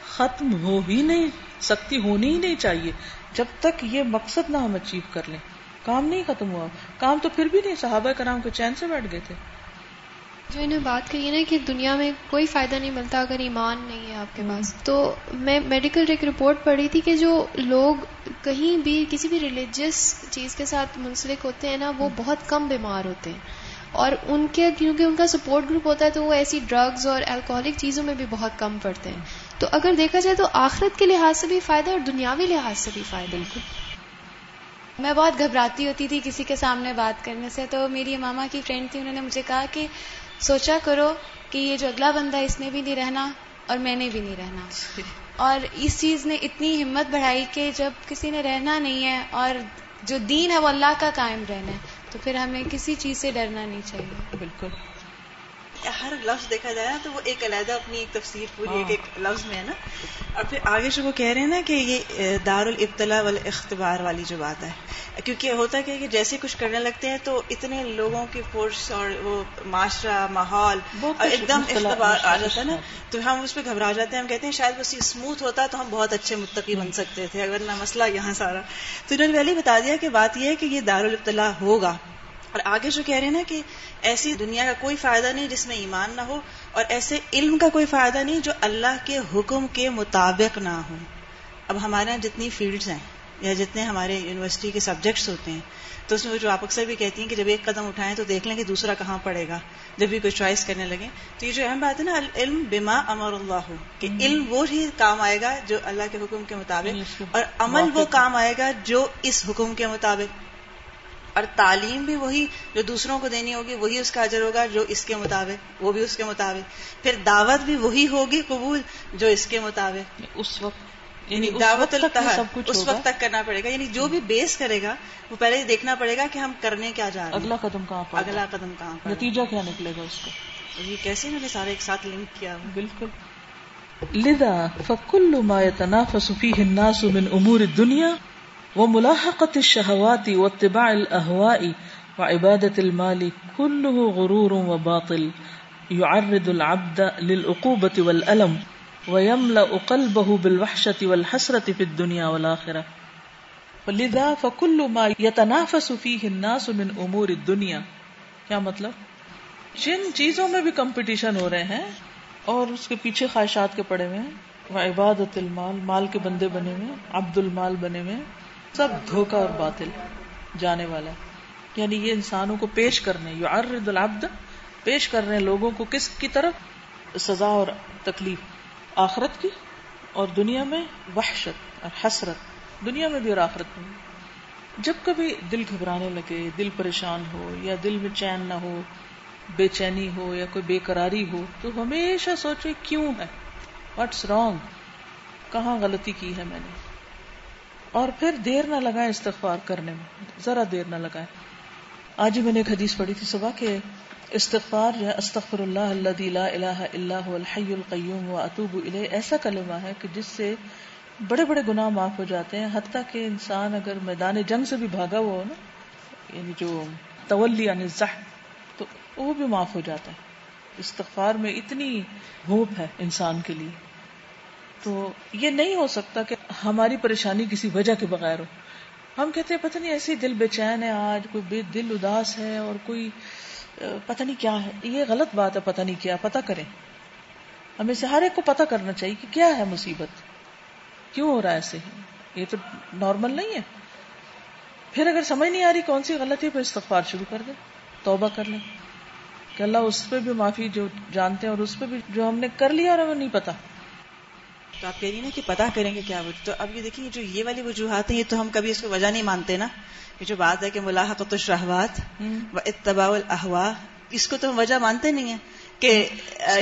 Speaker 1: ختم ہو ہی نہیں سکتی ہونی ہی نہیں چاہیے۔ جب تک یہ مقصد نہ ہم اچیو کر لیں۔ کام نہیں ختم ہوا۔ کام تو پھر بھی نہیں صحابہ کرام کو چین سے بیٹھ گئے تھے۔
Speaker 6: جو انہیں بات کہی نا کہ دنیا میں کوئی فائدہ نہیں ملتا اگر ایمان نہیں ہے آپ کے پاس۔ تو میں میڈیکل ایک رپورٹ پڑھی تھی کہ جو لوگ کہیں بھی کسی بھی ریلیجیس چیز کے ساتھ منسلک ہوتے ہیں نا وہ بہت کم بیمار ہوتے ہیں۔ اور ان کے کیونکہ ان کا سپورٹ گروپ ہوتا ہے تو وہ ایسی ڈرگز اور الکوہلک چیزوں میں بھی بہت کم پڑتے ہیں۔ تو اگر دیکھا جائے تو آخرت کے لحاظ سے بھی فائدہ اور دنیاوی لحاظ سے بھی فائدہ۔ بالکل۔
Speaker 10: میں بہت گھبراتی ہوتی تھی کسی کے سامنے بات کرنے سے۔ تو میری ماما کی فرینڈ تھی انہوں نے مجھے کہا کہ سوچا کرو کہ یہ جو اگلا بندہ اس نے بھی نہیں رہنا اور میں نے بھی نہیں رہنا۔ اور اس چیز نے اتنی ہمت بڑھائی کہ جب کسی نے رہنا نہیں ہے اور جو دین ہے وہ اللہ کا قائم رہنا ہے، تو پھر ہمیں کسی چیز سے ڈرنا نہیں چاہیے۔
Speaker 1: بالکل۔
Speaker 3: ہر لفظ دیکھا جائے نا تو وہ ایک علیحدہ اپنی ایک تفسیر پوری ایک ایک لفظ میں ہے نا۔ اور پھر آگے سے وہ کہہ رہے ہیں نا کہ یہ دار الابتلا والاختبار والی جو بات ہے۔ کیونکہ ہوتا کہ جیسے کچھ کرنے لگتے ہیں تو اتنے لوگوں کی فورس اور وہ معاشرہ ماحول ایک دم اختبار آ جاتا ہے نا۔ تو ہم اس پہ گھبرا جاتے ہیں ہم کہتے ہیں شاید وہ اسموتھ ہوتا تو ہم بہت اچھے متقی بن سکتے تھے اگر نہ مسئلہ یہاں سارا۔ تو انہوں نے پہلے بتا دیا کہ بات یہ ہے کہ یہ دار الابتلا ہوگا۔ اور آگے جو کہہ رہے ہیں نا کہ ایسی دنیا کا کوئی فائدہ نہیں جس میں ایمان نہ ہو اور ایسے علم کا کوئی فائدہ نہیں جو اللہ کے حکم کے مطابق نہ ہو۔ اب ہمارے یہاں جتنی فیلڈز ہیں یا جتنے ہمارے یونیورسٹی کے سبجیکٹس ہوتے ہیں تو اس میں جو آپ اکثر بھی کہتی ہیں کہ جب ایک قدم اٹھائیں تو دیکھ لیں کہ دوسرا کہاں پڑے گا جب بھی کوئی چوائس کرنے لگے۔ تو یہ جو اہم بات ہے نا علم بما امر اللہ ہو کہ علم وہ ہی کام آئے گا جو اللہ کے حکم کے مطابق اور عمل وہ کام آئے گا جو اس حکم کے مطابق۔ اور تعلیم بھی وہی جو دوسروں کو دینی ہوگی وہی اس کا اجر ہوگا جو اس کے مطابق وہ بھی اس کے مطابق۔ پھر دعوت بھی وہی ہوگی قبول جو اس کے مطابق۔
Speaker 1: اس وقت
Speaker 3: یعنی دعوت سب کچھ اس وقت تک کرنا پڑے گا۔ یعنی جو بھی بیس کرے گا وہ پہلے دیکھنا پڑے گا کہ ہم کرنے کیا جا رہے ہیں۔
Speaker 1: اگلا قدم کہاں پر؟
Speaker 3: اگلا قدم کہاں پر؟
Speaker 1: نتیجہ کیا نکلے گا اس کو
Speaker 3: یہ کیسے انہوں نے سارے ایک ساتھ لنک کیا؟
Speaker 1: بالکل۔ لدا فکل ما يتنافس فيه الناس من امور الدنيا وہ ملاحقت وملاحقة الشهوات واتباع الأهواء وعبادة المال كله غرور وباطل. يعرض العبد للعقوبة والألم ويملأ قلبه بالوحشة والحسرة في الدنيا والآخرة. ولذا فكل ما يتنافس فيه الناس من امور الدنيا. کیا مطلب؟ جن چیزوں میں بھی کمپٹیشن ہو رہے ہیں اور اس کے پیچھے خواہشات کے پڑے ہوئے ہیں عبادت المال، مال کے بندے بنے ہوئے عبد المال بنے ہوئے سب دھوکا اور باطل جانے والا یعنی یہ انسانوں کو پیش کرنے یو العبد پیش کر رہے ہیں لوگوں کو کس کی طرف؟ سزا اور تکلیف۔ آخرت کی اور دنیا میں وحشت اور حسرت۔ دنیا میں بھی اور آخرت میں جب کبھی دل گھبرانے لگے، دل پریشان ہو یا دل میں چین نہ ہو، بے چینی ہو یا کوئی بے قراری ہو، تو ہمیشہ سوچے کیوں ہے؟ واٹس رانگ کہاں غلطی کی ہے میں نے؟ اور پھر دیر نہ لگائے استغفار کرنے میں، ذرا دیر نہ لگائے۔ آج ہی میں نے ایک حدیث پڑھی تھی صبح کہ استغفار جو ہے استغفر اللہ اللہ لا الہ الا هو الحی القیوم و اطوب الیہ، ایسا کلمہ ہے کہ جس سے بڑے بڑے گناہ معاف ہو جاتے ہیں، حتیٰ کہ انسان اگر میدان جنگ سے بھی بھاگا ہوا ہو نا یعنی جو تولی یعنی زح تو وہ بھی معاف ہو جاتا ہے۔ استغفار میں اتنی ہوپ ہے انسان کے لیے۔ تو یہ نہیں ہو سکتا کہ ہماری پریشانی کسی وجہ کے بغیر ہو۔ ہم کہتے ہیں، پتہ نہیں، ایسی دل بے چین ہے آج، کوئی بے دل اداس ہے اور کوئی پتہ نہیں کیا ہے۔ یہ غلط بات ہے، پتہ نہیں کیا، پتہ کریں۔ ہمیں سے ہر ایک کو پتہ کرنا چاہیے کہ کیا ہے مصیبت۔ کیوں ہو رہا ہے ایسے یہ تو نارمل نہیں ہے۔ پھر اگر سمجھ نہیں آ رہی کون سی غلطی پھر استغفار شروع کر دیں، توبہ کر لیں۔ کہ اللہ اس پہ بھی معافی جو جانتے ہیں اور اس پہ بھی جو ہم نے کر لیا اور ہمیں نہیں پتا
Speaker 3: تو آپ کہہ رہی نا کہ پتا کریں گے کیا وجہ تو اب یہ دیکھیں جو یہ والی وجوہات ہیں یہ تو ہم کبھی اس کو وجہ نہیں مانتے نا یہ جو بات ہے کہ ملاحقت الشہوات و اتباع الاحوا اس کو تو ہم وجہ مانتے نہیں ہیں کہ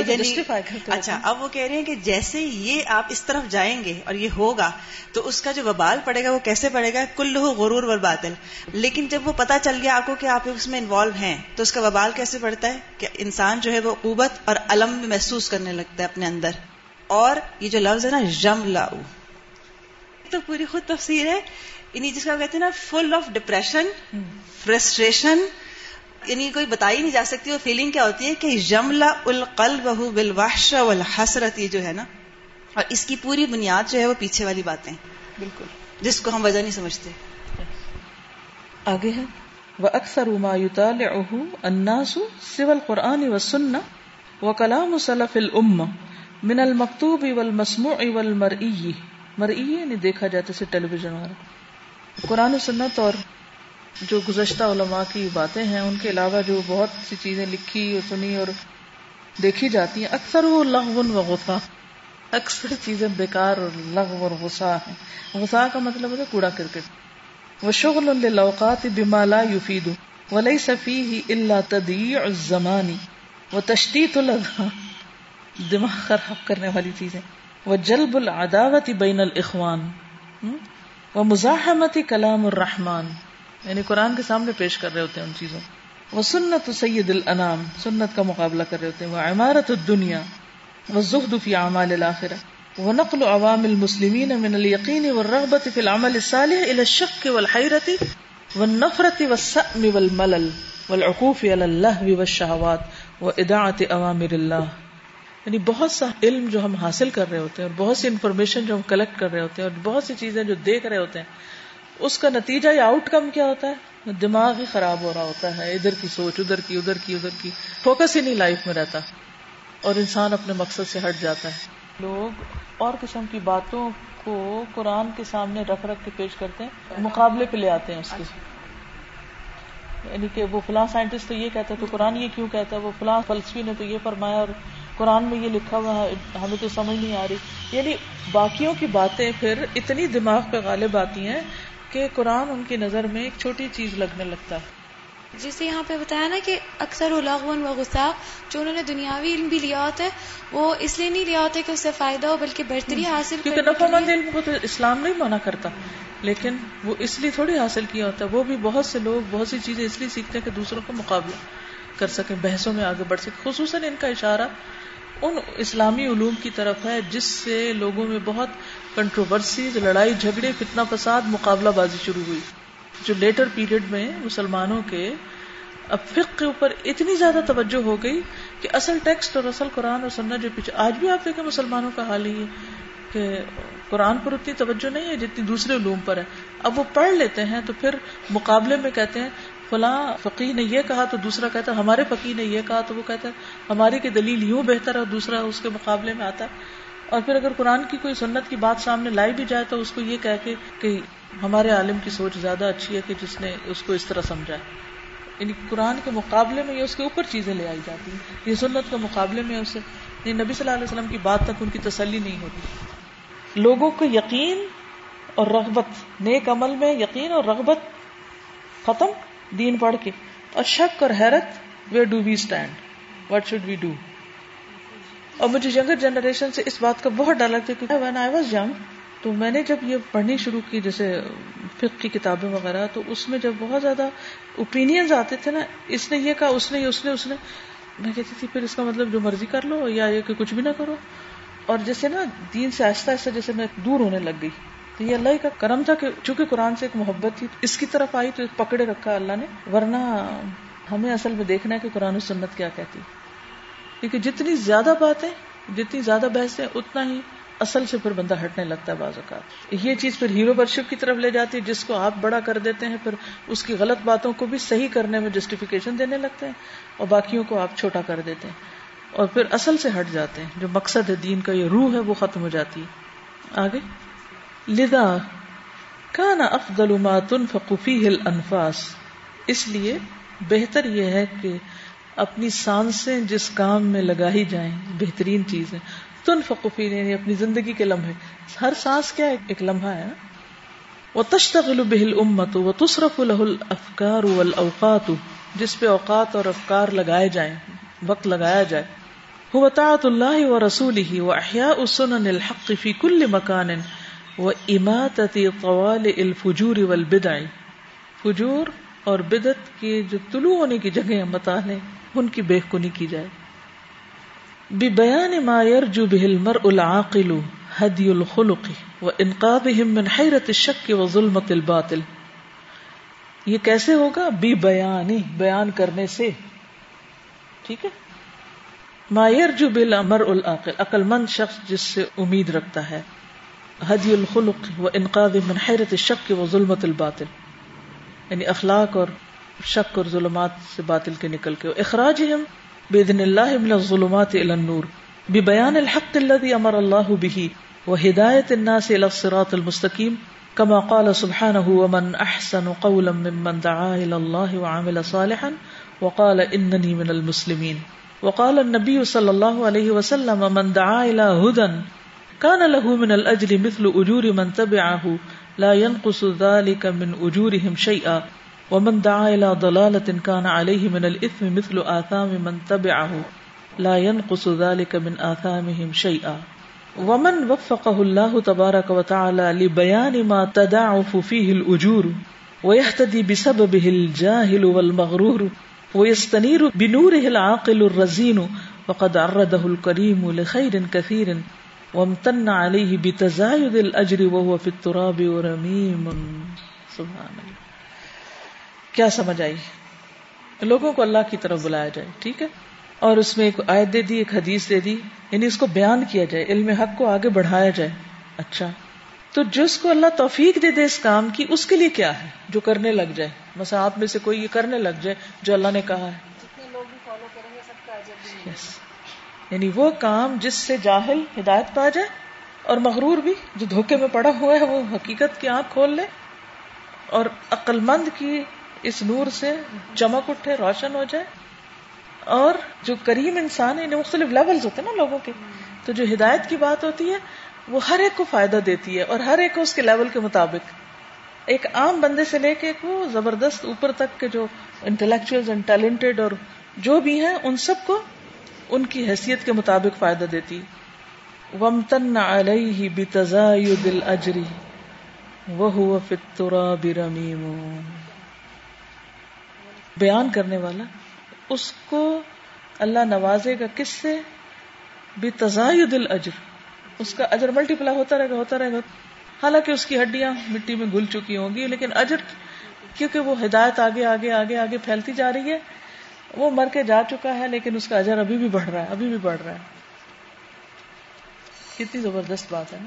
Speaker 3: یعنی اچھا اب وہ کہہ رہے ہیں کہ جیسے یہ آپ اس طرف جائیں گے اور یہ ہوگا تو اس کا جو وبال پڑے گا وہ کیسے پڑے گا؟ کل ہو غرور و باطل لیکن جب وہ پتا چل گیا آپ کو کہ آپ اس میں انوالو ہیں تو اس کا وبال کیسے پڑتا ہے؟ کہ انسان جو ہے وہ قوت اور علم محسوس کرنے لگتا ہے اپنے اندر۔ اور یہ جو لفظ ہے نا جم لاؤ تو پوری خود تفسیر ہے. یعنی جس کا کہتے ہیں نا فل آف ڈپریشن فرسٹریشن یعنی کوئی بتائی نہیں جا سکتی وہ فیلنگ کیا ہوتی ہے کہ جملا القل بہ بالوحش والحسرت یہ جو ہے نا. اور اس کی پوری بنیاد جو ہے وہ پیچھے والی باتیں بالکل. جس کو ہم وجہ نہیں سمجھتے.
Speaker 1: آگے ہے. وہ اکثر ما يطالعه الناس سوى القرآن والسنة وكلام سلف الأمة من المکتوب اول والمسموع والمرئی. مرئی یعنی دیکھا جاتا سے ٹیلی ویژن والا. قرآن و سنت اور جو گزشتہ علماء کی باتیں ہیں، ان کے علاوہ جو بہت سی چیزیں لکھی اور سنی اور دیکھی جاتی ہیں، اکثر وہ لغو و غصہ. اکثر چیزیں بیکار اور لغو اور غصہ ہیں. غصہ کا مطلب ہے کوڑا کرکٹ. وہ شغل لوقات بمالا یفید. ولی صفی ہی اللہ تدیع الزمانی. وہ تشدید الگا دماغ خراب کرنے والی چیزیں۔ وہ جلب العداوت بین الاخوان وہ مزاحمتی کلام الرحمان یعنی قرآن کے سامنے پیش کر رہے ہوتے ہیں ان چیزوں۔ وہ سنت سید الانام، سنت کا مقابلہ کر رہے ہوتے ہیں۔ وہ عمارت الدنیا وہ زہد فی اعمال الاخرہ۔ وہ نقل عوام المسلمین من الیقین والرغبت فی العمل الصالح الى الشق والحیرت والنفرت والسأم والملل والعقوف على اللهو والشهوات واداعة اوامر الله یعنی بہت سا علم جو ہم حاصل کر رہے ہوتے ہیں اور بہت سی انفارمیشن جو ہم کلیکٹ کر رہے ہوتے ہیں اور بہت سی چیزیں جو دیکھ رہے ہوتے ہیں، اس کا نتیجہ یا آؤٹ کم کیا ہوتا ہے؟ دماغ ہی خراب ہو رہا ہوتا ہے، ادھر کی سوچ، ادھر کی ادھر کی ادھر کی فوکس ہی نہیں لائف میں رہتا اور انسان اپنے مقصد سے ہٹ جاتا ہے۔ لوگ اور قسم کی باتوں کو قرآن کے سامنے رکھ رکھ کے پیش کرتے ہیں، مقابلے پہ لے آتے ہیں اس کے۔ یعنی کہ وہ فلاں سائنٹسٹ تو یہ کہتا ہے تو قرآن یہ کیوں کہتا ہے؟ وہ فلاں فلسفی نے تو یہ فرمایا اور قرآن میں یہ لکھا ہوا ہمیں تو سمجھ نہیں آ رہی۔ یعنی باقیوں کی باتیں پھر اتنی دماغ پہ غالب آتی ہیں کہ قرآن ان کی نظر میں ایک چھوٹی چیز لگنے لگتا ہے۔
Speaker 10: جسے یہاں پہ بتایا نا کہ اکثر الاغون و غصہ جو انہوں نے دنیاوی علم بھی لیا ہوتا ہے وہ اس لیے نہیں لیا ہوتا کہ اس سے فائدہ ہو بلکہ بہتری حاصل
Speaker 1: کیونکہ نفع مند علم کو تو اسلام نہیں مانا کرتا لیکن وہ اس لیے تھوڑی حاصل کیا ہوتا ہے۔ وہ بھی بہت سے لوگ بہت سی چیزیں اس لیے سیکھتے ہیں کہ دوسروں کا مقابلہ کر سکیں بحثوں میں آگے بڑھ سکے خصوصاً ان کا اشارہ ان اسلامی علوم کی طرف ہے جس سے لوگوں میں بہت کنٹروورسیز لڑائی، جھگڑے، فتنہ، فساد، مقابلہ بازی شروع ہوئی۔ جو لیٹر پیریڈ میں مسلمانوں کے اب فقہ کے اوپر اتنی زیادہ توجہ ہو گئی کہ اصل ٹیکسٹ اور اصل قرآن اور سننا جو پیچھے، آج بھی آپ دیکھیں مسلمانوں کا حال ہی ہے کہ قرآن پر اتنی توجہ نہیں ہے جتنی دوسرے علوم پر ہے۔ اب وہ پڑھ لیتے ہیں تو پھر مقابلے میں کہتے ہیں فلاں فقی نے یہ کہا تو دوسرا کہتا ہے، ہمارے فقی نے یہ کہا تو وہ کہتا ہے، ہماری کی دلیل یوں بہتر ہے دوسرا اس کے مقابلے میں آتا ہے۔ اور پھر اگر قرآن کی کوئی سنت کی بات سامنے لائی بھی جائے تو اس کو یہ کہہ کے کہ ہمارے عالم کی سوچ زیادہ اچھی ہے کہ جس نے اس کو اس طرح سمجھا یعنی قرآن کے مقابلے میں یہ اس کے اوپر چیزیں لے آئی جاتی ہیں۔ یہ سنت کے مقابلے میں اسے یعنی نبی صلی اللہ علیہ وسلم کی بات تک ان کی تسلی نہیں ہوتی۔ لوگوں کو یقین اور رغبت، نیک عمل میں یقین اور رغبت ختم دین پڑھ کے۔ اور شک اور حیرت where do we stand what should we do اور مجھے ینگر جنریشن سے اس بات کا بہت ڈر لگتا ہے وین آئی واز ینگ تو میں نے جب یہ پڑھنی شروع کی، جیسے فقہ کی کتابیں وغیرہ، تو اس میں جب بہت زیادہ اوپینئنز آتے تھے نا، اس نے یہ کہا، اس نے اس نے اس نے۔ میں کہتی تھی، پھر اس کا مطلب جو مرضی کر لو یا یہ کہ کچھ بھی نہ کرو۔ اور جیسے نا، دین سے آہستہ آہستہ جیسے میں دور ہونے لگ گئی۔ تو یہ اللہ کا کرم تھا کہ چونکہ قرآن سے ایک محبت تھی، اس کی طرف آئی تو پکڑے رکھا اللہ نے۔ ورنہ ہمیں اصل میں دیکھنا ہے کہ قرآن و سنت کیا کہتی کیونکہ جتنی زیادہ باتیں، جتنی زیادہ بحث ہے اتنا ہی اصل سے پھر بندہ ہٹنے لگتا ہے بعض اوقات۔ یہ چیز پھر ہیرو برشپ کی طرف لے جاتی ہے جس کو آپ بڑا کر دیتے ہیں، پھر اس کی غلط باتوں کو بھی صحیح کرنے میں جسٹیفیکیشن دینے لگتے ہیں اور باقیوں کو آپ چھوٹا کر دیتے ہیں۔ اور پھر اصل سے ہٹ جاتے ہیں، جو مقصد ہے دین کا، یہ روح ہے، وہ ختم ہو جاتی ہے۔ آگے؟ لدا کان افضل ما تنفق فيه الانفاس۔ اس لیے بہتر یہ ہے کہ اپنی سانسیں جس کام میں لگائی جائیں، بہترین چیز ہے۔ تن فقفی یعنی اپنی زندگی کے لمحے۔ ہر سانس کیا ایک لمحہ ہے۔ وہ تشتغل بہل امت و تصرف الہ افکار جس پہ اوقات اور افکار لگائے جائیں، وقت لگایا جائے۔ هو طاعت اللہ و رسول ہی و احیاء سنن الحق فی کل مکان و اماتت طوال الفجور والبدع فجور اور بدت کے جو طلوع ہونے کی جگہ متانے ان کی بے کنی کی جائے۔ بیان ما يرجو به المرء العاقل هدي الخلق وانقاذهم من حيرة الشك وظلمة الباطل۔ یہ کیسے ہوگا؟ بی بیانی بیان کرنے سے۔ ٹھیک ہے؟ ما يرجو به المرء العاقل عقل مند شخص جس سے امید رکھتا ہے۔ هدي الخلق وانقاذ من حيرة الشك وظلمة الباطل. یعنی اخلاق اور شک اور ظلمات سے باطل کے نکل کے. اخراج ہم بےدن اللہ من الظلمات الى النور. ببیان الحق الذي امر الله به وهدايه الناس الى الصراط المستقيم. كما قال سبحانه ومن احسن قولا ممن دعا الى الله وعمل صالحا وقال انني من المسلمين. وقال النبي صلى الله عليه وسلم من دعا الى هدى كان له من الاجر مثل اجور من تبعه لا ينقص ذلك من اجورهم شيئا ومن دعا الى ضلاله كان عليه من الاثم مثل آثام من تبعه لا ينقص ذلك من آثامهم شيئا ومن وفقه الله تبارك وتعالى لبيان ما تداعف فيه الاجور ويهتدي بسببه الجاهل والمغرور ويستنير بنوره العاقل الرزين وقد عرضه الكريم لخير كثير وامتن علیہ بتزاید الاجر وهو فی التراب رمیم سبحان اللہ. کیا سمجھ آئی؟ لوگوں کو اللہ کی طرف بلایا جائے ٹھیک ہے؟ اور اس میں ایک آیت دے دی ایک حدیث دے دی یعنی اس کو بیان کیا جائے علم حق کو آگے بڑھایا جائے۔ اچھا تو جس کو اللہ توفیق دے دے اس کام کی اس کے لیے کیا ہے جو کرنے لگ جائے؟ مثلا آپ میں سے کوئی یہ کرنے لگ جائے جو اللہ نے کہا ہے۔ جتنے لوگ بھی فالو کریں گے سب کا yes. یعنی وہ کام جس سے جاہل ہدایت پا جائے اور مغرور بھی جو دھوکے میں پڑا ہوا ہے وہ حقیقت کی آنکھ کھول لے اور عقل مند کی اس نور سے چمک اٹھے، روشن ہو جائے۔ اور جو کریم انسان ہے یعنی مختلف لیولز ہوتے ہیں نا لوگوں کے، تو جو ہدایت کی بات ہوتی ہے، وہ ہر ایک کو فائدہ دیتی ہے اور ہر ایک کو اس کے لیول کے مطابق۔ ایک عام بندے سے لے کے وہ زبردست اوپر تک کے جو انٹلیکچوئل اینڈ ٹیلنٹڈ اور جو بھی ہیں، ان سب کو ان کی حیثیت کے مطابق فائدہ دیتی۔ ومتن علیہ بتزاید الاجر وهو فی التراب رمیم بیان کرنے والا، اس کو اللہ نوازے گا کس سے؟ بتزاید الاجر اس کا اجر ملٹی پلا ہوتا رہے گا، ہوتا رہے گا۔ حالانکہ اس کی ہڈیاں مٹی میں گل چکی ہوں گی، لیکن اجر، کیونکہ وہ ہدایت آگے آگے آگے آگے پھیلتی جا رہی ہے وہ مر کے جا چکا ہے لیکن اس کا اجر ابھی بھی بڑھ رہا ہے، ابھی بھی بڑھ رہا ہے۔ کتنی زبردست بات ہے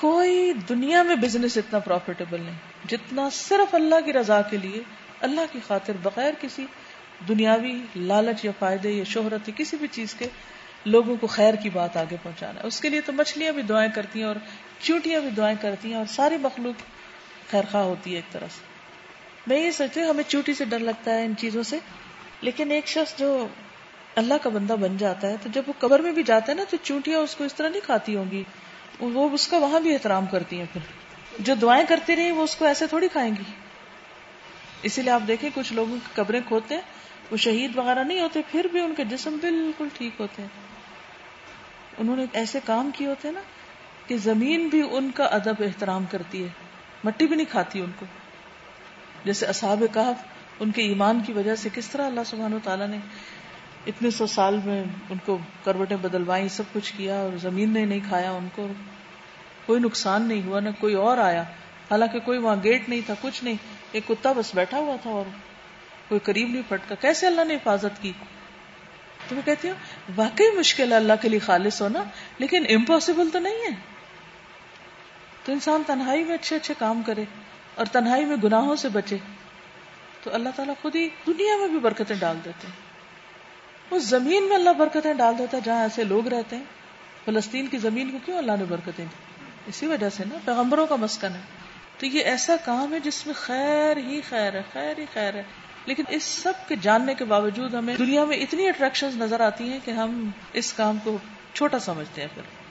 Speaker 1: کوئی دنیا میں بزنس اتنا پروفیٹیبل نہیں، جتنا صرف اللہ کی رضا کے لیے، اللہ کی خاطر بغیر کسی دنیاوی لالچ یا فائدے یا شہرت یا کسی بھی چیز کے لوگوں کو خیر کی بات آگے پہنچانا ہے۔ اس کے لیے تو مچھلیاں بھی دعائیں کرتی ہیں اور چوٹیاں بھی دعائیں کرتی ہیں اور ساری مخلوق خیر خواہ ہوتی ہے ایک طرح سے۔ میں یہ سوچتی ہوں، ہمیں چوٹی سے ڈر لگتا ہے ان چیزوں سے۔ لیکن ایک شخص جو اللہ کا بندہ بن جاتا ہے، تو جب وہ قبر میں بھی جاتا ہے نا، تو چونٹیاں اس کو اس طرح نہیں کھاتی ہوں گی۔ وہ اس کا وہاں بھی احترام کرتی ہیں پھر۔ جو دعائیں کرتی رہی، وہ اس کو ایسے تھوڑی کھائیں گی۔ اسی لیے آپ دیکھیں، کچھ لوگوں کی قبریں کھوتے ہیں۔ وہ شہید وغیرہ نہیں ہوتے، پھر بھی ان کے جسم بالکل ٹھیک ہوتے ہیں۔ انہوں نے ایسے کام کیے ہوتے ہیں نا، کہ زمین بھی ان کا ادب احترام کرتی ہے۔ مٹی بھی نہیں کھاتی ان کو۔ جیسے اصحاب کہف، ان کے ایمان کی وجہ سے کس طرح اللہ سبحانہ و تعالیٰ نے اتنے سو سال میں ان کو کروٹیں بدلوائی سب کچھ کیا اور زمین نے نہیں کھایا ان کو، کوئی نقصان نہیں ہوا، نہ کوئی اور آیا۔ حالانکہ کوئی وہاں گیٹ نہیں تھا، کچھ نہیں۔ ایک کتا بس بیٹھا ہوا تھا اور کوئی قریب نہیں پھٹکا۔ کیسے اللہ نے حفاظت کی؟ تو میں کہتی ہوں واقعی مشکل ہے اللہ کے لیے خالص ہونا، لیکن امپاسبل تو نہیں ہے۔ تو انسان تنہائی میں اچھے اچھے کام کرے۔ اور تنہائی میں گناہوں سے بچے، تو اللہ تعالیٰ خود ہی دنیا میں بھی برکتیں ڈال دیتے ہیں۔ اس زمین میں اللہ برکتیں ڈال دیتا ہے، جہاں ایسے لوگ رہتے ہیں۔ فلسطین کی زمین کو کیوں اللہ نے برکتیں دی؟ اسی وجہ سے نا، پیغمبروں کا مسکن ہے۔ تو یہ ایسا کام ہے جس میں خیر ہی خیر ہے، خیر ہی خیر ہے۔ لیکن اس سب کے جاننے کے باوجود ہمیں دنیا میں اتنی اٹریکشن نظر آتی ہیں کہ ہم اس کام کو چھوٹا سمجھتے ہیں پھر۔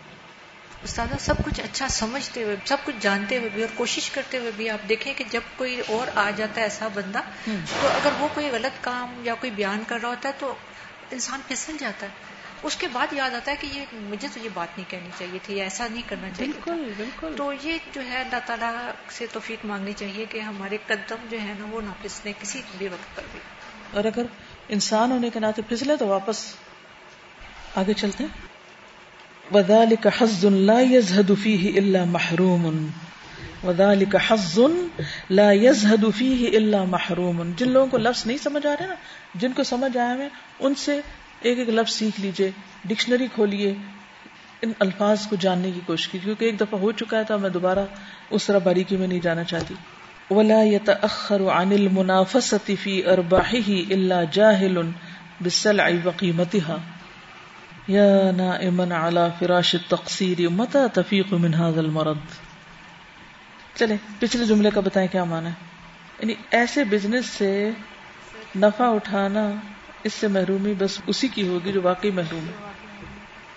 Speaker 11: استاد سب کچھ اچھا سمجھتے ہوئے سب کچھ جانتے ہوئے بھی اور کوشش کرتے ہوئے بھی آپ دیکھیں کہ جب کوئی اور آ جاتا ہے ایسا بندہ تو اگر وہ کوئی غلط کام یا کوئی بیان کر رہا ہوتا ہے تو انسان پھسل جاتا ہے۔ اس کے بعد یاد آتا ہے کہ یہ مجھے تو یہ بات نہیں کہنی چاہیے تھی ایسا نہیں کرنا چاہیے بالکل بالکل۔ تو یہ جو ہے اللہ تعالیٰ سے توفیق مانگنی چاہیے کہ ہمارے قدم جو ہے نا وہ نہ پھسلے کسی بھی وقت پر بھی۔
Speaker 1: اور اگر انسان ہونے کے ناطے پھسلے تو واپس آگے چلتے وذلك حظ لا يزهد فيه الا محروم. وذلك حظ لا يزهد فيه الا محروم. جن لوگوں کو لفظ نہیں سمجھ آ رہے نا، جن کو سمجھ آیا میں، ان سے ایک ایک لفظ سیکھ لیجیے، ڈکشنری کھولیے، ان الفاظ کو جاننے کی کوشش کی کیونکہ ایک دفعہ ہو چکا ہے تو میں دوبارہ اس طرح باریکی میں نہیں جانا چاہتی۔ ولا يتأخر عن المنافسة في ارباحه الا جاهل بالسلع وقيمتها۔ يا نائما على فراش التقصير متى تفيق من هذا المرض؟ چلے پچھلے جملے کا بتائیں کیا مانا ہے؟ یعنی ایسے بزنس سے نفع اٹھانا اس سے محرومی بس اسی کی ہوگی جو واقعی محروم ہے۔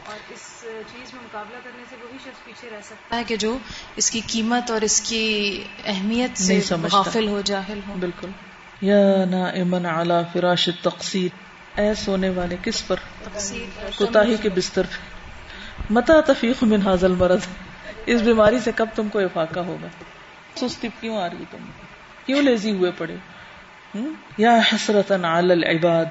Speaker 9: اور اس چیز میں مقابلہ کرنے سے وہی شخص پیچھے رہ سکتا ہے۔ کہ جو اس کی قیمت اور اس کی اہمیت سے غافل ہو جاہل ہو۔
Speaker 1: بالکل۔ یا نائمن علی فراش التقصیر اے سونے والے کس پر؟ کوتاہی کے بستر پہ۔ متا تفیق من حاضل مرض اس بیماری سے کب تم کو افاقہ ہوگا؟ سستی کیوں آ رہی تم؟ کیوں لیزی ہوئے پڑے یا حسرت علی العباد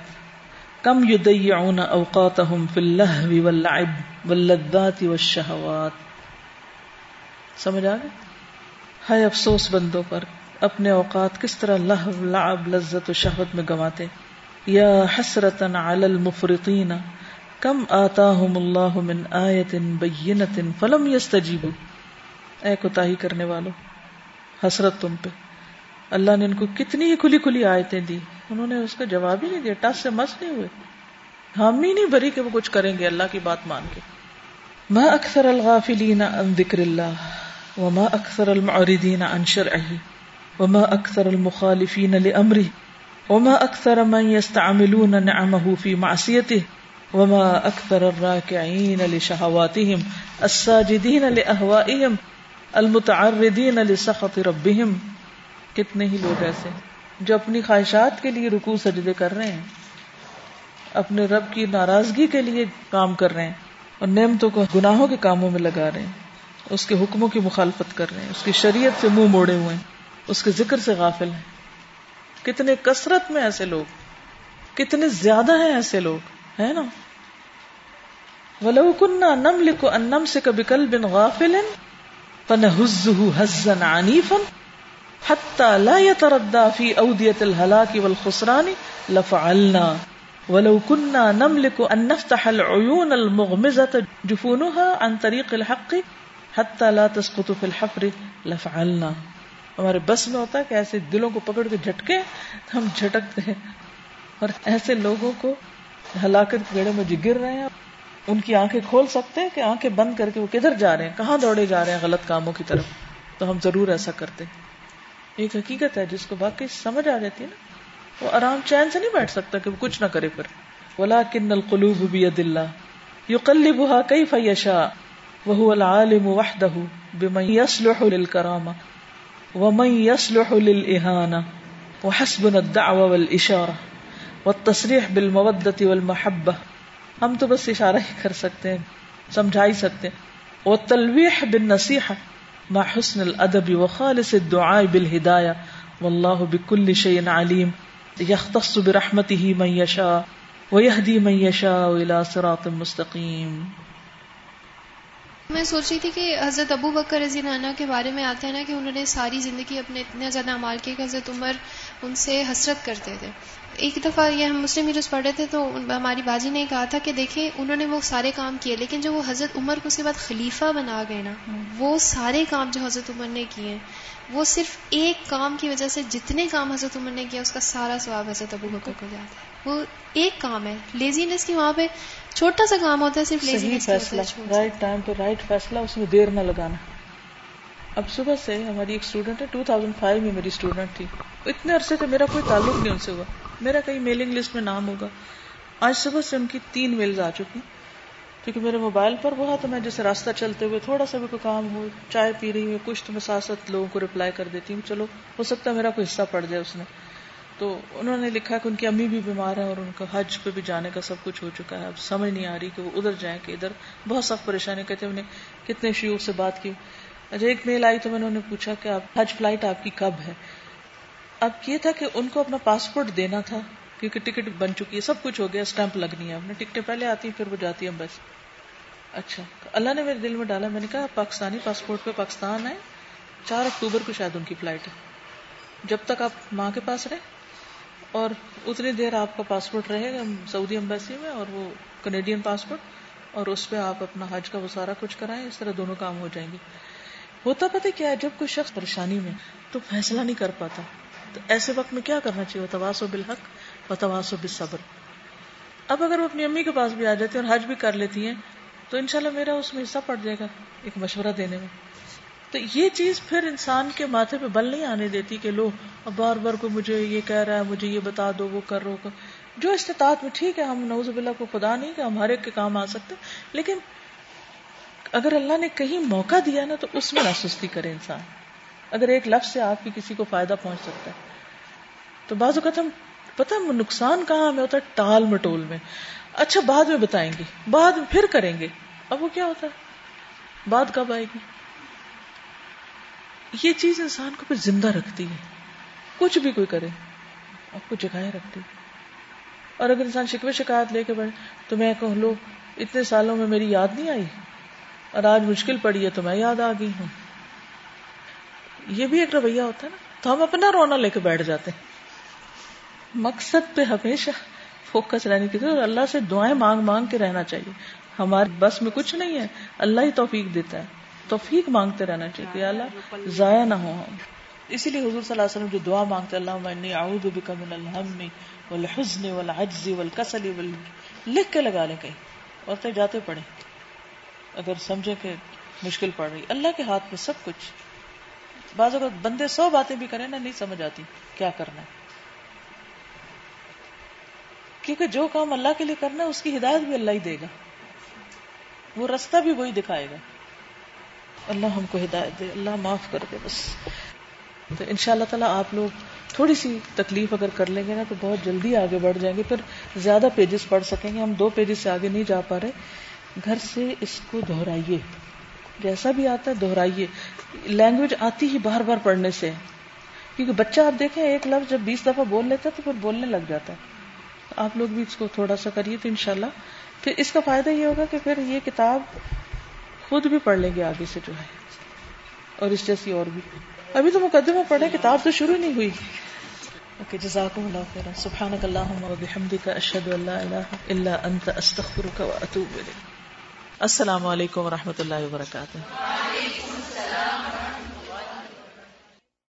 Speaker 1: کم یضیعون اوقاتهم فی اللہو واللعب واللذات والشہوات۔ سمجھ آگے ہے افسوس بندوں پر اپنے اوقات کس طرح لہو لعب لذت و شہوت میں گواتے یا حسرت علی المفرطین کم آتاہم اللہ من آیت بینت فلم یستجیبوا اے کوتاہی کرنے والو، حسرت تم پہ۔ اللہ نے ان کو کتنی ہی کھلی کھلی آیتیں دی انہوں نے اس کا جواب ہی نہیں دیا، ٹس سے مس نہیں ہوئے۔ ہم ہی نہیں بری کہ وہ کچھ کریں گے، اللہ کی بات مان کے۔ ما اکثر الغافلین عن ذکر اللہ وما اکثر المعرضین عن شرعه وما اکثر المخالفین لامره وما اکثر من يستعملون نعمه في معصيته وما اکثر الراکعین لشهواتهم الساجدین لاهوائهم المتعرضین لسخط ربهم کتنے ہی لوگ ایسے ہیں جو اپنی خواہشات کے لیے رکو سجدے کر رہے ہیں، اپنے رب کی ناراضگی کے لیے کام کر رہے ہیں اور نعمتوں کو گناہوں کے کاموں میں لگا رہے ہیں، اس کے حکموں کی مخالفت کر رہے ہیں، اس کی شریعت سے منہ موڑے ہوئے ہیں، اس کے ذکر سے غافل ہیں۔ کتنے کثرت میں ایسے لوگ، کتنے زیادہ ہیں ایسے لوگ، ہے نا؟ ولو کنہ نم لکھو انم سے کبھی کل بن غافل پن حزن عنیفن حتى لا يتردى في أودية الهلاك والخسران لفعلنا ولو كنا نملك أن نفتح العيون المغمزة جفونها عن طريق الحق حتى لا تسقط في الحفر لفعلنا ہمارے بس میں ہوتا ہے کہ ایسے دلوں کو پکڑ کے جھٹکے، ہم جھٹکتے ہیں۔ اور ایسے لوگوں کو ہلاکت کے گڑے میں جو گر رہے ہیں، ان کی آنکھیں کھول سکتے ہیں کہ آنکھیں بند کر کے وہ کدھر جا رہے ہیں، کہاں دوڑے جا رہے ہیں غلط کاموں کی طرف۔ تو ہم ضرور ایسا کرتے ہیں۔ ایک حقیقت ہے، جس کو واقعی سمجھ آ جاتی ہے نا، وہ آرام چین سے نہیں بیٹھ سکتا کہ وہ کچھ نہ کرے پھر ولا کن القلوب بید اللہ یو کل بہا کئی فیشا وہ العالم وحدہ بمن يصلح للكرامة۔ ومن يصلح للإهانة وحسبنا الدعوة والإشارة والتصريح بالمودة والمحبة ہم تو بس اشارہ ہی کر سکتے ہیں، سمجھا ہی سکتے ہیں۔ وہ تلویح بن نصیحہ ما حسن الادب وخالص الدعاء بالہدایہ واللہ بكل شيء علیم یختص برحمته من یشاء ویہدی من یشاء الى صراط مستقیم
Speaker 6: میں سوچ رہی تھی کہ حضرت ابو بکر رضی اللہ عنہ کے بارے میں آتا ہے نا کہ انہوں نے ساری زندگی اپنے اتنے زیادہ امال کیے کہ حضرت عمر ان سے حسرت کرتے تھے۔ ایک دفعہ یہ ہم مسلم میروز پڑھ رہے تھے تو ہماری باجی نے کہا تھا کہ دیکھیں انہوں نے وہ سارے کام کیے، لیکن جو وہ حضرت عمر کو اس کے بعد خلیفہ بنا گئے نا، وہ سارے کام جو حضرت عمر نے کیے ہیں، وہ صرف ایک کام کی وجہ سے جتنے کام حضرت عمر نے کیا اس کا سارا سواب حضرت ابو بکر کو جاتا ہے۔ وہ ایک کام ہے لیزینس کی وہاں پہ چھوٹا سا کام ہوتا ہے صرف
Speaker 1: فیصلہ رائٹ ٹائم پہ رائٹ فیصلہ اس میں دیر نہ لگانا۔ اب صبح سے ہماری ایک اسٹوڈنٹ ہے ٹو تھاؤزینڈ فائیو میں میری اسٹوڈنٹ تھی۔ اتنے عرصے سے میرا کوئی تعلق نہیں ان سے ہوا۔ میرا کہیں میلنگ لسٹ میں نام ہوگا۔ آج صبح سے ان کی تین میلز آ چکی۔ کیونکہ میرے موبائل پر وہ تو میں جیسے راستہ چلتے ہوئے تھوڑا سا بھی کوئی کام ہو چائے پی رہی ہوں کچھ تو میں ساتھ ساتھ لوگوں کو ریپلائی کر دیتی ہوں چلو ہو سکتا ہے میرا کوئی حصہ پڑ جائے اس میں۔ تو انہوں نے لکھا کہ ان کی امی بھی بیمار ہے اور ان کا حج پہ بھی جانے کا سب کچھ ہو چکا ہے۔ اب سمجھ نہیں آ رہی کہ وہ ادھر جائیں کہ ادھر۔ بہت سخت پریشانی، کہتے انہیں کتنے شیوخ سے بات کی۔ اچھا ایک میل آئی تو میں نے پوچھا کہ آپ حج فلائٹ آپ کی کب ہے؟ اب یہ تھا کہ ان کو اپنا پاسپورٹ دینا تھا، کیونکہ ٹکٹ بن چکی ہے، سب کچھ ہو گیا، اسٹمپ لگنی ہے۔ ٹکٹیں پہلے آتی ہیں، پھر وہ جاتی ہیں، بس۔ اچھا اللہ نے میرے دل میں ڈالا، میں نے کہا، پاکستانی پاسپورٹ پہ پاکستان ہے۔ چار اکتوبر کو شاید ان کی فلائٹ ہے۔ جب تک آپ ماں کے پاس رہے اور اتنی دیر آپ کا پاسپورٹ رہے گا سعودی امبیسی میں اور وہ کینیڈین پاسپورٹ اور اس پہ آپ اپنا حج کا وہ سارا کچھ کرائیں، اس طرح دونوں کام ہو جائیں گے۔ ہوتا پتہ کیا ہے، جب کوئی شخص پریشانی میں تو فیصلہ نہیں کر پاتا۔ تو ایسے وقت میں کیا کرنا چاہیے؟ تواس و بالحق و تواس و بالصبر۔ اب اگر وہ اپنی امی کے پاس بھی آ جاتی ہیں اور حج بھی کر لیتی ہیں، تو انشاءاللہ میرا اس میں حصہ پڑ جائے گا ایک مشورہ دینے میں۔ تو یہ چیز پھر انسان کے ماتھے پہ بل نہیں آنے دیتی کہ لو، اب بار بار کو مجھے یہ کہہ رہا ہے، مجھے یہ بتا دو، وہ کر جو استطاعت میں ٹھیک ہے، ہم نوز باللہ کو خدا نہیں کہ ہم ہر ایک کے کام آ سکتے، لیکن اگر اللہ نے کہیں موقع دیا نا تو اس میں نہ سستی کرے انسان۔ اگر ایک لفظ سے آپ کی کسی کو فائدہ پہنچ سکتا ہے۔ تو بعض اوقات ہم پتا نقصان کہاں ہمیں ہوتا ہے؟ ٹال مٹول میں۔ اچھا بعد میں بتائیں گے، بعد میں پھر کریں گے۔ اب وہ کیا ہوتا ہے؟ بعد کب آئے گی؟ یہ چیز انسان کو پھر زندہ رکھتی ہے۔ کچھ بھی کوئی کرے، آپ کو جگائے رکھتی۔ اور اگر انسان شکوے شکایت لے کے بڑھے، تو میں کہوں، لو، اتنے سالوں میں میری یاد نہیں آئی، اور آج مشکل پڑی ہے تو میں یاد آ گئی ہوں۔ یہ بھی ایک رویہ ہوتا ہے نا، تو ہم اپنا رونا لے کے بیٹھ جاتے ہیں۔ مقصد پہ ہمیشہ فوکس رہنے کی ضرورت، اللہ سے دعائیں مانگ مانگ کے رہنا چاہیے۔ ہمارے بس میں کچھ نہیں ہے، اللہ ہی توفیق دیتا ہے۔ توفیق مانگتے رہنا چاہیے کہ اللہ، ضائع نہ ہو ہم۔ اسی لیے حضور صلی اللہ علیہ وسلم جو دعا مانگتے اللہ انی اعوذ بک من الہم والحزن والعجز والکسل وال، لکھ کے لگا لیں کہیں۔ اور جاتے پڑھیں۔ اگر سمجھے کہ مشکل پڑ رہی، اللہ کے ہاتھ میں سب کچھ۔ بعض اگر بندے سو باتیں بھی کریں نا، نہیں سمجھ آتی کیا کرنا ہے۔ کیونکہ جو کام اللہ کے لیے کرنا ہے، اس کی ہدایت بھی اللہ ہی دے گا۔ وہ رستہ بھی وہی دکھائے گا۔ اللہ ہم کو ہدایت دے، اللہ معاف کر دے بس۔ تو ان شاء اللہ تعالیٰ آپ لوگ تھوڑی سی تکلیف اگر کر لیں گے نا تو بہت جلدی آگے بڑھ جائیں گے پھر زیادہ پیجز پڑھ سکیں گے۔ ہم دو پیجز سے آگے نہیں جا پا رہے۔ گھر سے اس کو دہرائیے۔ جیسا بھی آتا ہے دہرائیے۔ لینگویج آتی ہی بار بار پڑھنے سے۔ کیونکہ بچہ آپ دیکھیں ایک لفظ جب بیس دفعہ بول لیتا ہے تو پھر بولنے لگ جاتا ہے۔ آپ لوگ بھی اس کو تھوڑا سا کریے تو انشاءاللہ۔ پھر اس کا فائدہ یہ ہوگا کہ پھر یہ کتاب خود بھی پڑھ لیں گے آگے سے جو ہے۔ اور اس جیسی اور بھی۔ ابھی تو مقدمہ پڑھے کتاب تو شروع نہیں ہوئی۔ اوکے، جزاکم اللہ خیر سبحانک اللہم و بحمدک، اشہد ان لا الہ الا انت، استغفرک و اتوب الیک۔ السلام علیکم و رحمۃ اللہ وبرکاتہ۔ وعلیکم السلام